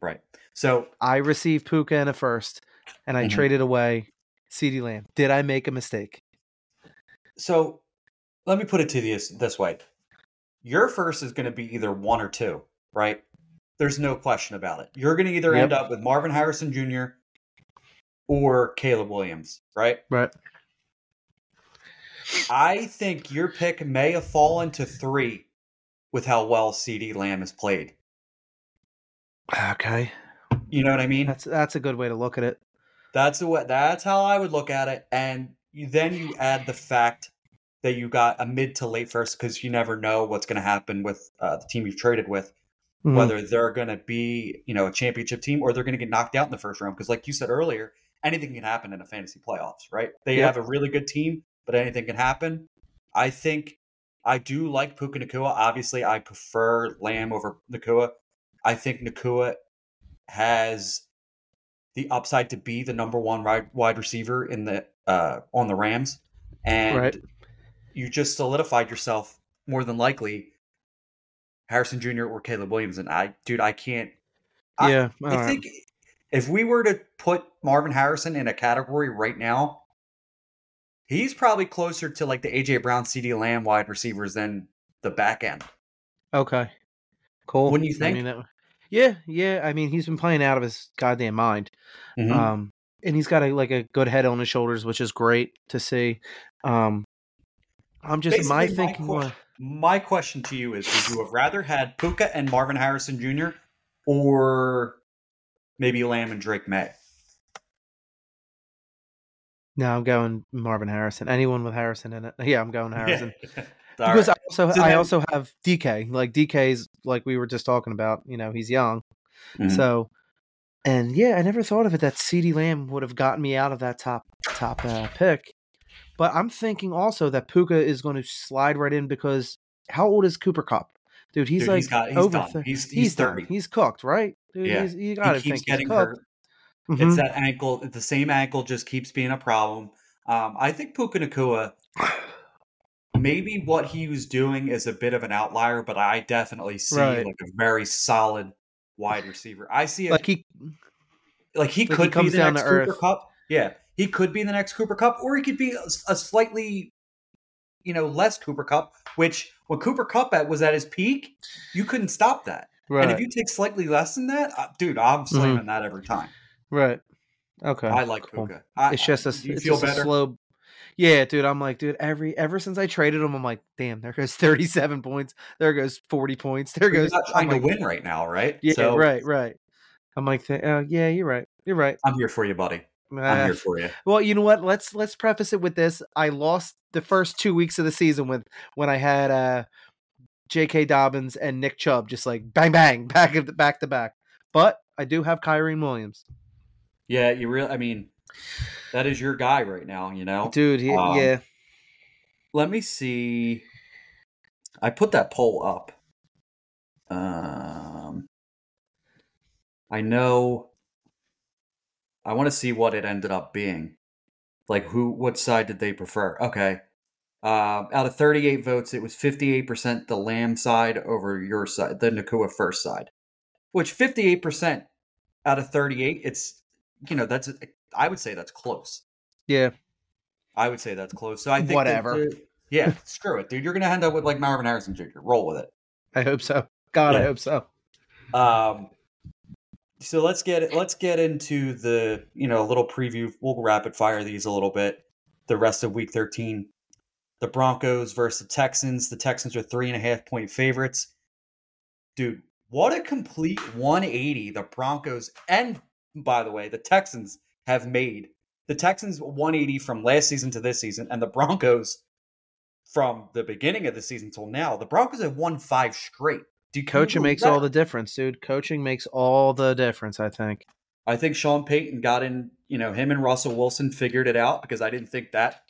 Right. So I received Puka and a first, and I Mhm. traded away CeeDee Lamb. Did I make a mistake? So let me put it to this this way. Your first is going to be either one or two, right? There's no question about it. You're going to either end up with Marvin Harrison Jr. or Caleb Williams, right? Right. I think your pick may have fallen to three with how well CeeDee Lamb has played. Okay. You know what I mean? That's that's a good way to look at it. That's the way, that's how I would look at it. And you, then you add the fact that you got a mid to late first because you never know what's going to happen with uh, the team you've traded with. Mhm. whether they're going to be, you know, a championship team or they're going to get knocked out in the first round. Because, like you said earlier, anything can happen in a fantasy playoffs, right? They Yep. have a really good team, but anything can happen. I think I do like Puka Nacua. Obviously, I prefer Lamb over Nacua. I think Nacua has the upside to be the number one wide wide receiver in the uh, on the Rams, and Right. you just solidified yourself more than likely Harrison Jr. or Caleb Williams. And I, dude, I can't. Yeah. I, right. think if we were to put Marvin Harrison in a category right now, he's probably closer to like the AJ Brown, CeeDee Lamb wide receivers than the back end. Okay. Cool. Wouldn't you I think? mean, that- yeah, yeah. I mean, he's been playing out of his goddamn mind. Mm-hmm. Um, and he's got a like a good head on his shoulders, which is great to see. Um, I'm just my Basically, my thinking. was- My question to you is: Would you have rather had Puka and Marvin Harrison Jr. or maybe Lamb and Drake Maye? No, I'm going Marvin Harrison. Anyone with Harrison in it? Yeah, I'm going Harrison. Because right. I also So I then- also have DK. Like DK's like we were just talking about. You know, he's young. Mhm. So, and yeah, I never thought of it that CeeDee Lamb would have gotten me out of that top top uh, pick. But I'm thinking also that Puka is going to slide right in because how old is Cooper Kupp? Dude, he's Dude, like he's got- he's over. done. thir- He's- he's done. 30. He's cooked, right? Dude, Yeah. he's, you got to he keeps think getting he's hurt. Mhm. It's that ankle. The same ankle just keeps being a problem. Um, I think Puka Nacua, maybe what he was doing is a bit of an outlier, but I definitely see Right. like a very solid wide receiver. I see it like he like he like he could be comes the down next to Cooper earth. Cup. Yeah, he could be the next Cooper Kupp, or he could be a, a slightly, you know, less Cooper Kupp. Which when Cooper Kupp at was at his peak, you couldn't stop that. right, And if you take slightly less than that, uh, dude, I'm slamming that every time. right. Okay, I like cool. Puka. I, It's just a it's feel just a slow. Yeah, dude. I'm like, dude. Every ever since I traded him, I'm like, damn. There goes 37 points. There goes 40 points. There You're goes. not trying I'm to like, win right now, right? Yeah, So, right, right. I'm like, uh, yeah, you're right. You're right. I'm here for you, buddy. I'm here for you. well, you know what? Let's let's preface it with this. I lost the first two weeks of the season with when I had uh, J.K. Dobbins and Nick Chubb just like bang bang back of the back to back. But I do have Kyren Williams, Yeah, you real. I mean, that is your guy right now. You know, dude. He, Um, yeah, let me see. I put that poll up. Um, I know. I want to see what it ended up being. Like who? What side did they prefer? Okay. Uh, out of 38 votes, it was 58% the Lamb side over your side, the Nacua first side. Which 58% out of 38, it's you know that's I would say that's close. yeah. I would say that's close. So I think that Whatever. the- yeah, screw it, dude. You're gonna end up with like Marvin Harrison Jr. Roll with it. I hope so. God, I hope so. Um, so let's get it. Let's get into the you know a little preview. We'll rapid fire these a little bit. The rest of Week 13, the Broncos versus the Texans. The Texans are three and a half point favorites. Dude, what a complete 180 the Broncos and by the way the Texans have made. The Texans 180 from last season to this season, and the Broncos from the beginning of the season till now. The Broncos have won five straight. Do you can you Coaching makes all the difference, dude. Coaching makes all the difference. I think. I think Sean Payton got in, you know, him and Russell Wilson figured it out because I didn't think that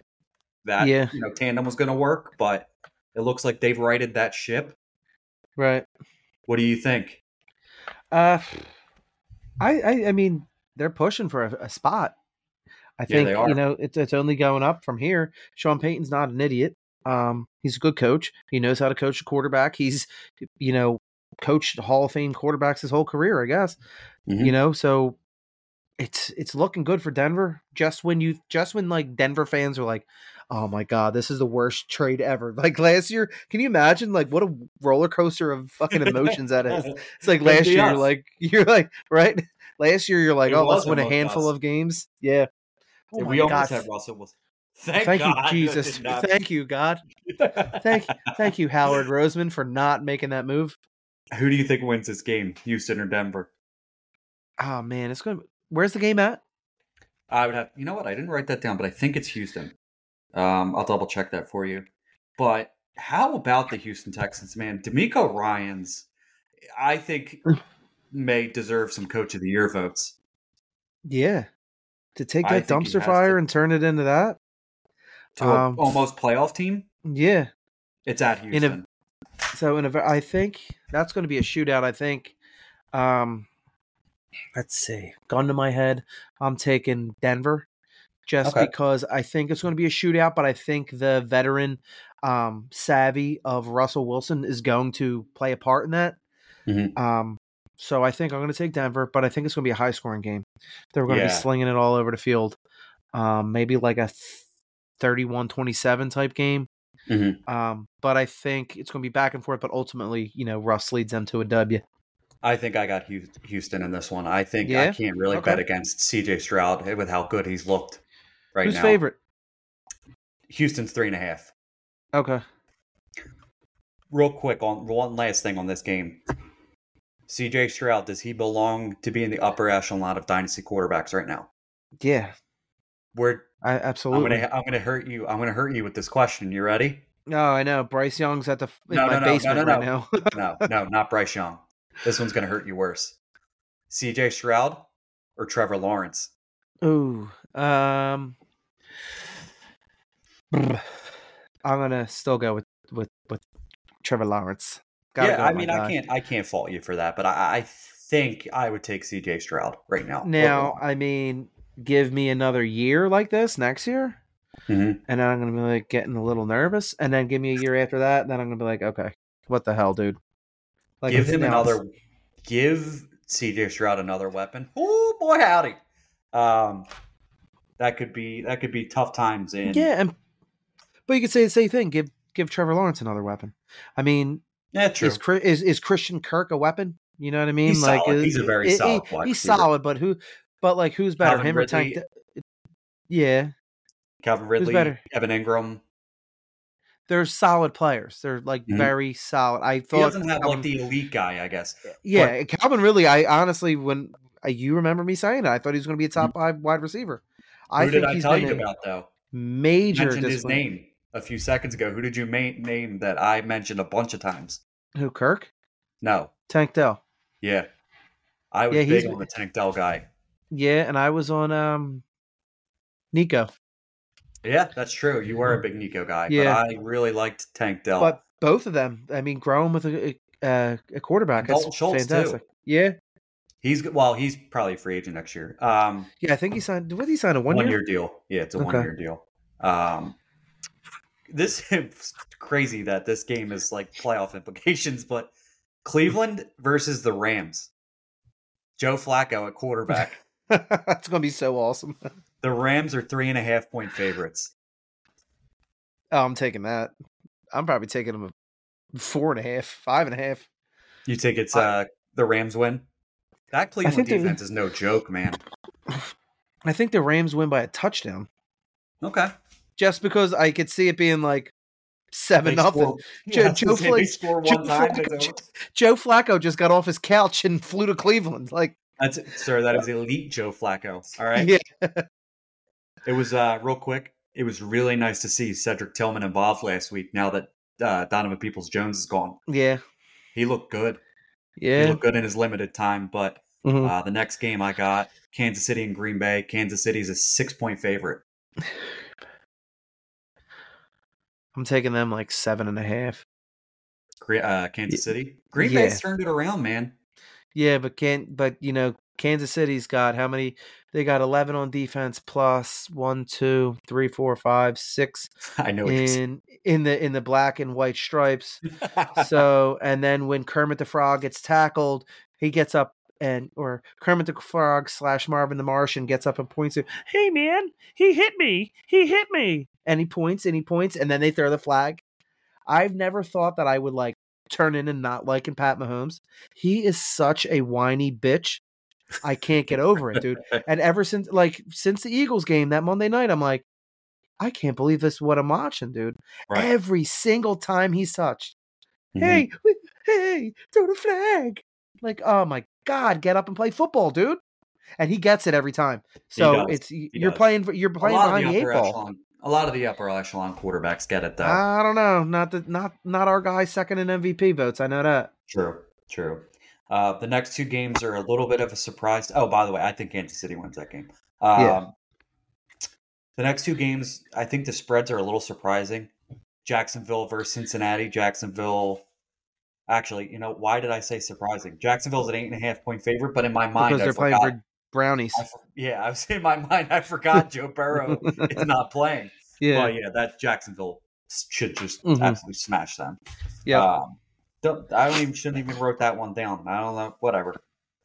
that Yeah. you know tandem was going to work, but it looks like they've righted that ship. Right. What do you think? Uh, I, I, I mean, they're pushing for a, a spot. I Yeah, think they are. you know it's it's only going up from here. Sean Payton's not an idiot. Um, he's a good coach. He knows how to coach a quarterback. He's, you know, coached Hall of Fame quarterbacks his whole career, I guess. Mhm. You know, so it's it's looking good for Denver. Just when you just when like Denver fans are like, oh my god, this is the worst trade ever. Like last year, can you imagine like what a roller coaster of fucking emotions that is? It's like last year, you're like you're like right. Last year, you're like, It oh, let's win a handful us. of games. Yeah. Oh we almost had Russell Wilson. Thank, Thank God you, Jesus. Thank you, God. Thank, thank you, Howard Roseman, for not making that move. Who do you think wins this game, Houston or Denver? Oh man, it's going. to Where's the game at? I would have. You know what? I didn't write that down, but I think it's Houston. Um, I'll double check that for you. But how about the Houston Texans, man? DeMeco Ryans, I think, may deserve some Coach of the Year votes. Yeah, to take that dumpster fire to. and turn it into that. To Um, almost playoff team, Yeah. it's at In a- Houston. So in a, I think that's going to be a shootout. I think. Um, let's see. Gun to my head, I'm taking Denver, just Okay. because I think it's going to be a shootout. But I think the veteran um, savvy of Russell Wilson is going to play a part in that. Mhm. Um, so I think I'm going to take Denver, but I think it's going to be a high scoring game. They're going to be slinging it all over the field. Um, maybe like a 31 27 type game. Mhm. Um, but I think it's going to be back and forth. But ultimately, you know, Russ leads them to a W. I think I got Houston in this one. I think I can't really Okay. bet against CJ Stroud with how good he's looked right Who's now. favorite? Houston's three and a half. Okay. real quick on one last thing on this game. CJ Stroud, does he belong to be in the upper echelon of dynasty quarterbacks right now? Yeah, Where I I'm absolutely. gonna I'm gonna hurt you. I'm gonna hurt you with this question. You ready? No, I know. Bryce Young's at the in No, my no, no, no, basement no, right no. now. No, no, not Bryce Young. This one's gonna hurt you worse. CJ Stroud or Trevor Lawrence? Ooh. Um. I'm gonna still go with with with Trevor Lawrence. Gotta yeah, I mean, I can't, I can't fault you for that, but I, I think I would take C.J. Stroud right now. Now, I mean, give me another year like this next year, Mhm. and then I'm gonna be like getting a little nervous, and then give me a year after that, and then I'm gonna be like, okay, what the hell, dude? Like, give him now- another, give C.J. Stroud another weapon. Oh boy, howdy! Um, that could be that could be tough times in Yeah, and but you could say the same thing. Give give Trevor Lawrence another weapon. I mean, Yeah, true. is is is Christian Kirk a weapon? You know what I mean? He's like solid. He's a very he- solid he- he's receiver. solid, but who? But like, who's better, Calvin him or Tank? Yeah, Calvin Ridley, better? Evan Engram. they're solid players. They're like Mhm. very solid. I thought He doesn't have Calvin, like the elite guy, I guess. yeah, Calvin Ridley. I honestly, when uh, you remember me saying it, I thought he was going to be a top five wide receiver. I Who did I tell you about though? major Mentioned his name a few seconds ago. Who did you ma- name that I mentioned a bunch of times? Who Kirk? No, Tank Dell. yeah, I was Yeah, big on the Tank Dell guy. Yeah, and I was on um Nico. Yeah, that's true. You were a big Nico guy, Yeah. but I really liked Tank Dell. But both of them, I mean, growing with a a, a quarterback, Dalton that's Schultz, too. Yeah, he's well, he's probably a free agent next year. Um, yeah. I think he signed. What did he sign a one, one year? year deal. Yeah, it's a Okay. one year deal. Um, this is crazy that this game is like playoff implications, but Cleveland versus the Rams. Joe Flacco at quarterback. That's gonna be so awesome. the Rams are three and a half point favorites. Oh, I'm taking that. I'm probably taking them a four and a half, five and a half. You think it's I- uh the Rams win? That Cleveland they- defense is no joke, man. I think the Rams win by a touchdown, Okay. just because I could see it being like seven They nothing. score- Joe- Yeah, Joe gonna say they Flake- score Joe. Flacco- Joe Flacco just got off his couch and flew to Cleveland. Like, That's sir. That is elite Joe Flacco. All right. yeah, It was uh real quick. It was really nice to see Cedric Tillman involved last week. Now that uh, Donovan Peoples Jones is gone, yeah, he looked good. Yeah, he looked good in his limited time. But Mhm. uh, the next game I got Kansas City and Green Bay. Kansas City is a six point favorite. I'm taking them like seven and a half. Uh, Kansas City. Green Yeah. Bay's turned it around, man. Yeah, but can't. But you know, Kansas City's got how many? They got eleven on defense plus one, two, three, four, five, six I know. what you're saying. in in the in the black and white stripes. So and then when Kermit the Frog gets tackled, he gets up and or Kermit the Frog slash Marvin the Martian gets up and points to, hey man, he hit me, he hit me, and he points and he points and then they throw the flag. I've never thought that I would like turn in and not liking Pat Mahomes. He is such a whiny bitch. I can't get over it, dude. And ever since like since the Eagles game that Monday night, I'm like, I can't believe this is what I'm watching, dude. Right. Every single time he's touched. Mhm. Hey, hey, throw the flag. Like, oh my God, get up and play football, dude. And he gets it every time. So it's He you're does. playing you're playing behind the the eight ball. echelon. A lot of the upper echelon quarterbacks get it though. I don't know. Not the not not our guy second in MVP votes. I know that. True, true. Uh, the next two games are a little bit of a surprise. Oh, by the way, I think Kansas City wins that game. Um, Yeah. The next two games, I think the spreads are a little surprising. Jacksonville versus Cincinnati. Jacksonville. Actually, you know, why did I say surprising? Jacksonville's an eight and a half point favorite, but in my mind, because I they're forgot, playing for brownies. I yeah, I was in my mind. I forgot Joe Burrow is not playing. yeah. Well, yeah, that Jacksonville should just Mhm. absolutely smash them. yeah. Um, don't, I don't even shouldn't even wrote that one down. I don't know. Whatever.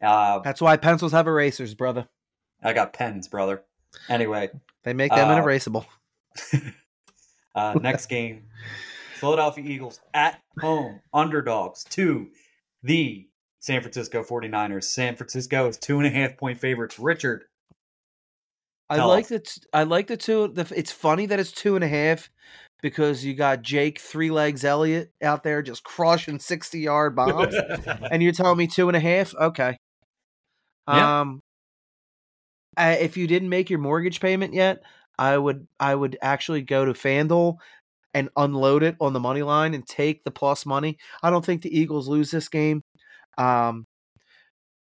Uh, That's why pencils have erasers, brother. I got pens, brother. Anyway, They make them Uh, uh, next game, Philadelphia Eagles at home, underdogs to the San Francisco 49ers. San Francisco is two and a half point favorites. Richard, I tell like us. the t- I like the two. The, it's funny that it's two and a half because you got Jake Three Legs Elliott out there just crushing sixty yard bombs, and you're telling me two and a half? Okay. Yeah. Um, I, if you didn't make your mortgage payment yet, I would I would actually go to FanDuel and unload it on the money line and take the plus money. I don't think the Eagles lose this game. Um,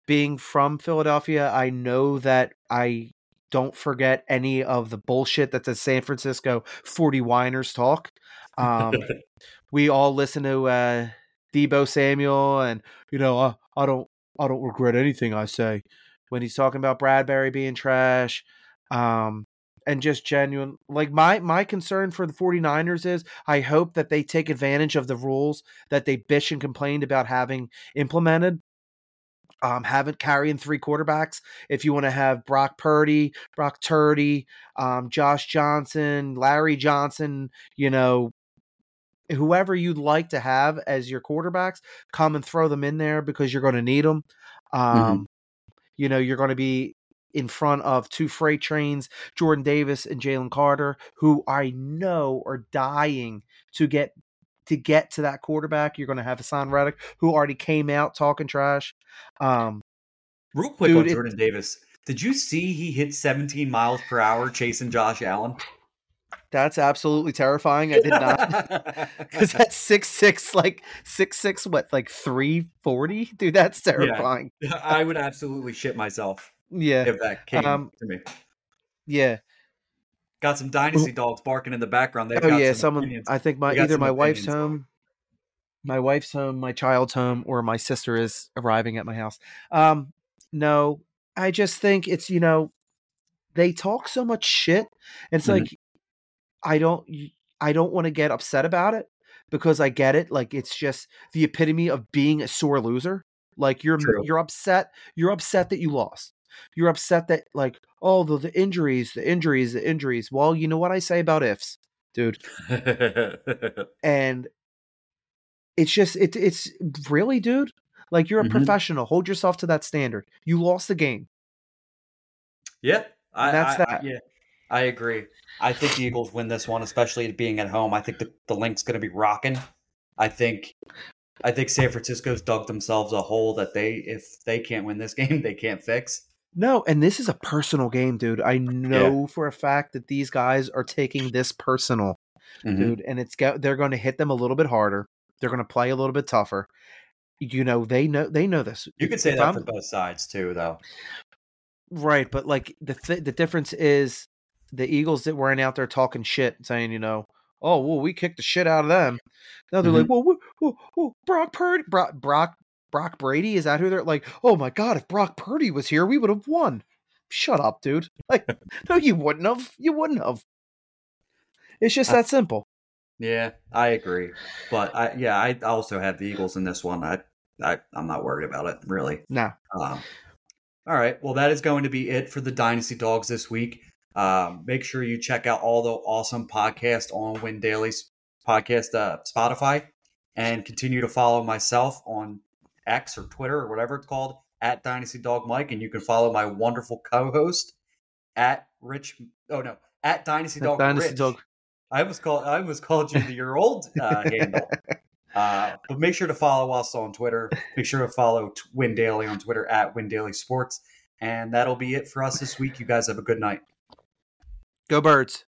being from Philadelphia, I know that I don't forget any of the bullshit that the San Francisco 40 whiners talk. Um, we all listen to uh, Deebo Samuel, and you know, I, I don't, I don't regret anything I say when he's talking about Bradberry being trash. Um, and just genuine like my my concern for the 49ers is I hope that they take advantage of the rules that they bitch and complained about having implemented um, haven't carrying three quarterbacks. If you want to have Brock Purdy, Brock Turdy, um, Josh Johnson, Larry Johnson, you know, whoever you'd like to have as your quarterbacks, come and throw them in there because you're going to need them. Um, mm-hmm. You know, you're going to be in front of two freight trains, Jordan Davis and Jalen Carter, who I know are dying to get to get to that quarterback. You're going to have Haason Reddick, who already came out talking trash. Um, Real quick dude, on Jordan it, Davis, did you see he hit 17 miles per hour chasing Josh Allen? That's absolutely terrifying. I did not because that's six six, like six six, what like three forty, dude. That's terrifying. Yeah, I would absolutely shit myself. Yeah, if that came um, to me. Yeah, got some dynasty dogs barking in the background. They've oh yeah, some someone. I think my either my opinions. wife's home, my wife's home, my child's home, or my sister is arriving at my house. Um, no, I just think it's you know, they talk so much shit. It's mm-hmm. like I don't, I don't want to get upset about it because I get it. Like it's just the epitome of being a sore loser. Like you're True. you're upset. You're upset that you lost. You're upset that like oh the, the injuries, the injuries, the injuries. Well, you know what I say about ifs, dude. and it's just it it's really, dude. Like you're a mm-hmm. professional. Hold yourself to that standard. You lost the game. Yeah, I, that's I, that. I, yeah, I agree. I think the Eagles win this one, especially being at home. I think the, the Linc's going to be rocking. I think I think San Francisco's dug themselves a hole that they, if they can't win this game, they can't fix. No, and this is a personal game, dude. I know yeah. for a fact that these guys are taking this personal, mm-hmm. dude, and it's they're going to hit them a little bit harder. They're going to play a little bit tougher. You know, they know they know this. You could say if that I'm, for both sides too, though. Right, but like the th- the difference is the Eagles that weren't out there talking shit, saying, you know, oh well, we kicked the shit out of them. Now they're mm-hmm. like, well, well, well, Brock Purdy, Brock, Brock Brock Brady? Is that who they're like? Oh my god, if Brock Purdy was here, we would have won. Shut up, dude. Like, no, you wouldn't have. You wouldn't have. It's just that simple. Yeah, I agree. But I, yeah, I also have the Eagles in this one. I, I I'm not worried about it really. No. Um, all right. Well, that is going to be it for the Dynasty Dogs this week. Um, make sure you check out all the awesome podcasts on Win Daily's podcast, uh, Spotify, and continue to follow myself on X or Twitter or whatever it's called at Dynasty Dog Mike, and you can follow my wonderful co-host at Rich. Oh no, at Dynasty Dog. Dynasty Rich. Dog. I was called. I was called you your old uh, handle. Uh, but make sure to follow us on Twitter. Make sure to follow Win Daily on Twitter at Win Daily Sports. And that'll be it for us this week. You guys have a good night. Go Birds.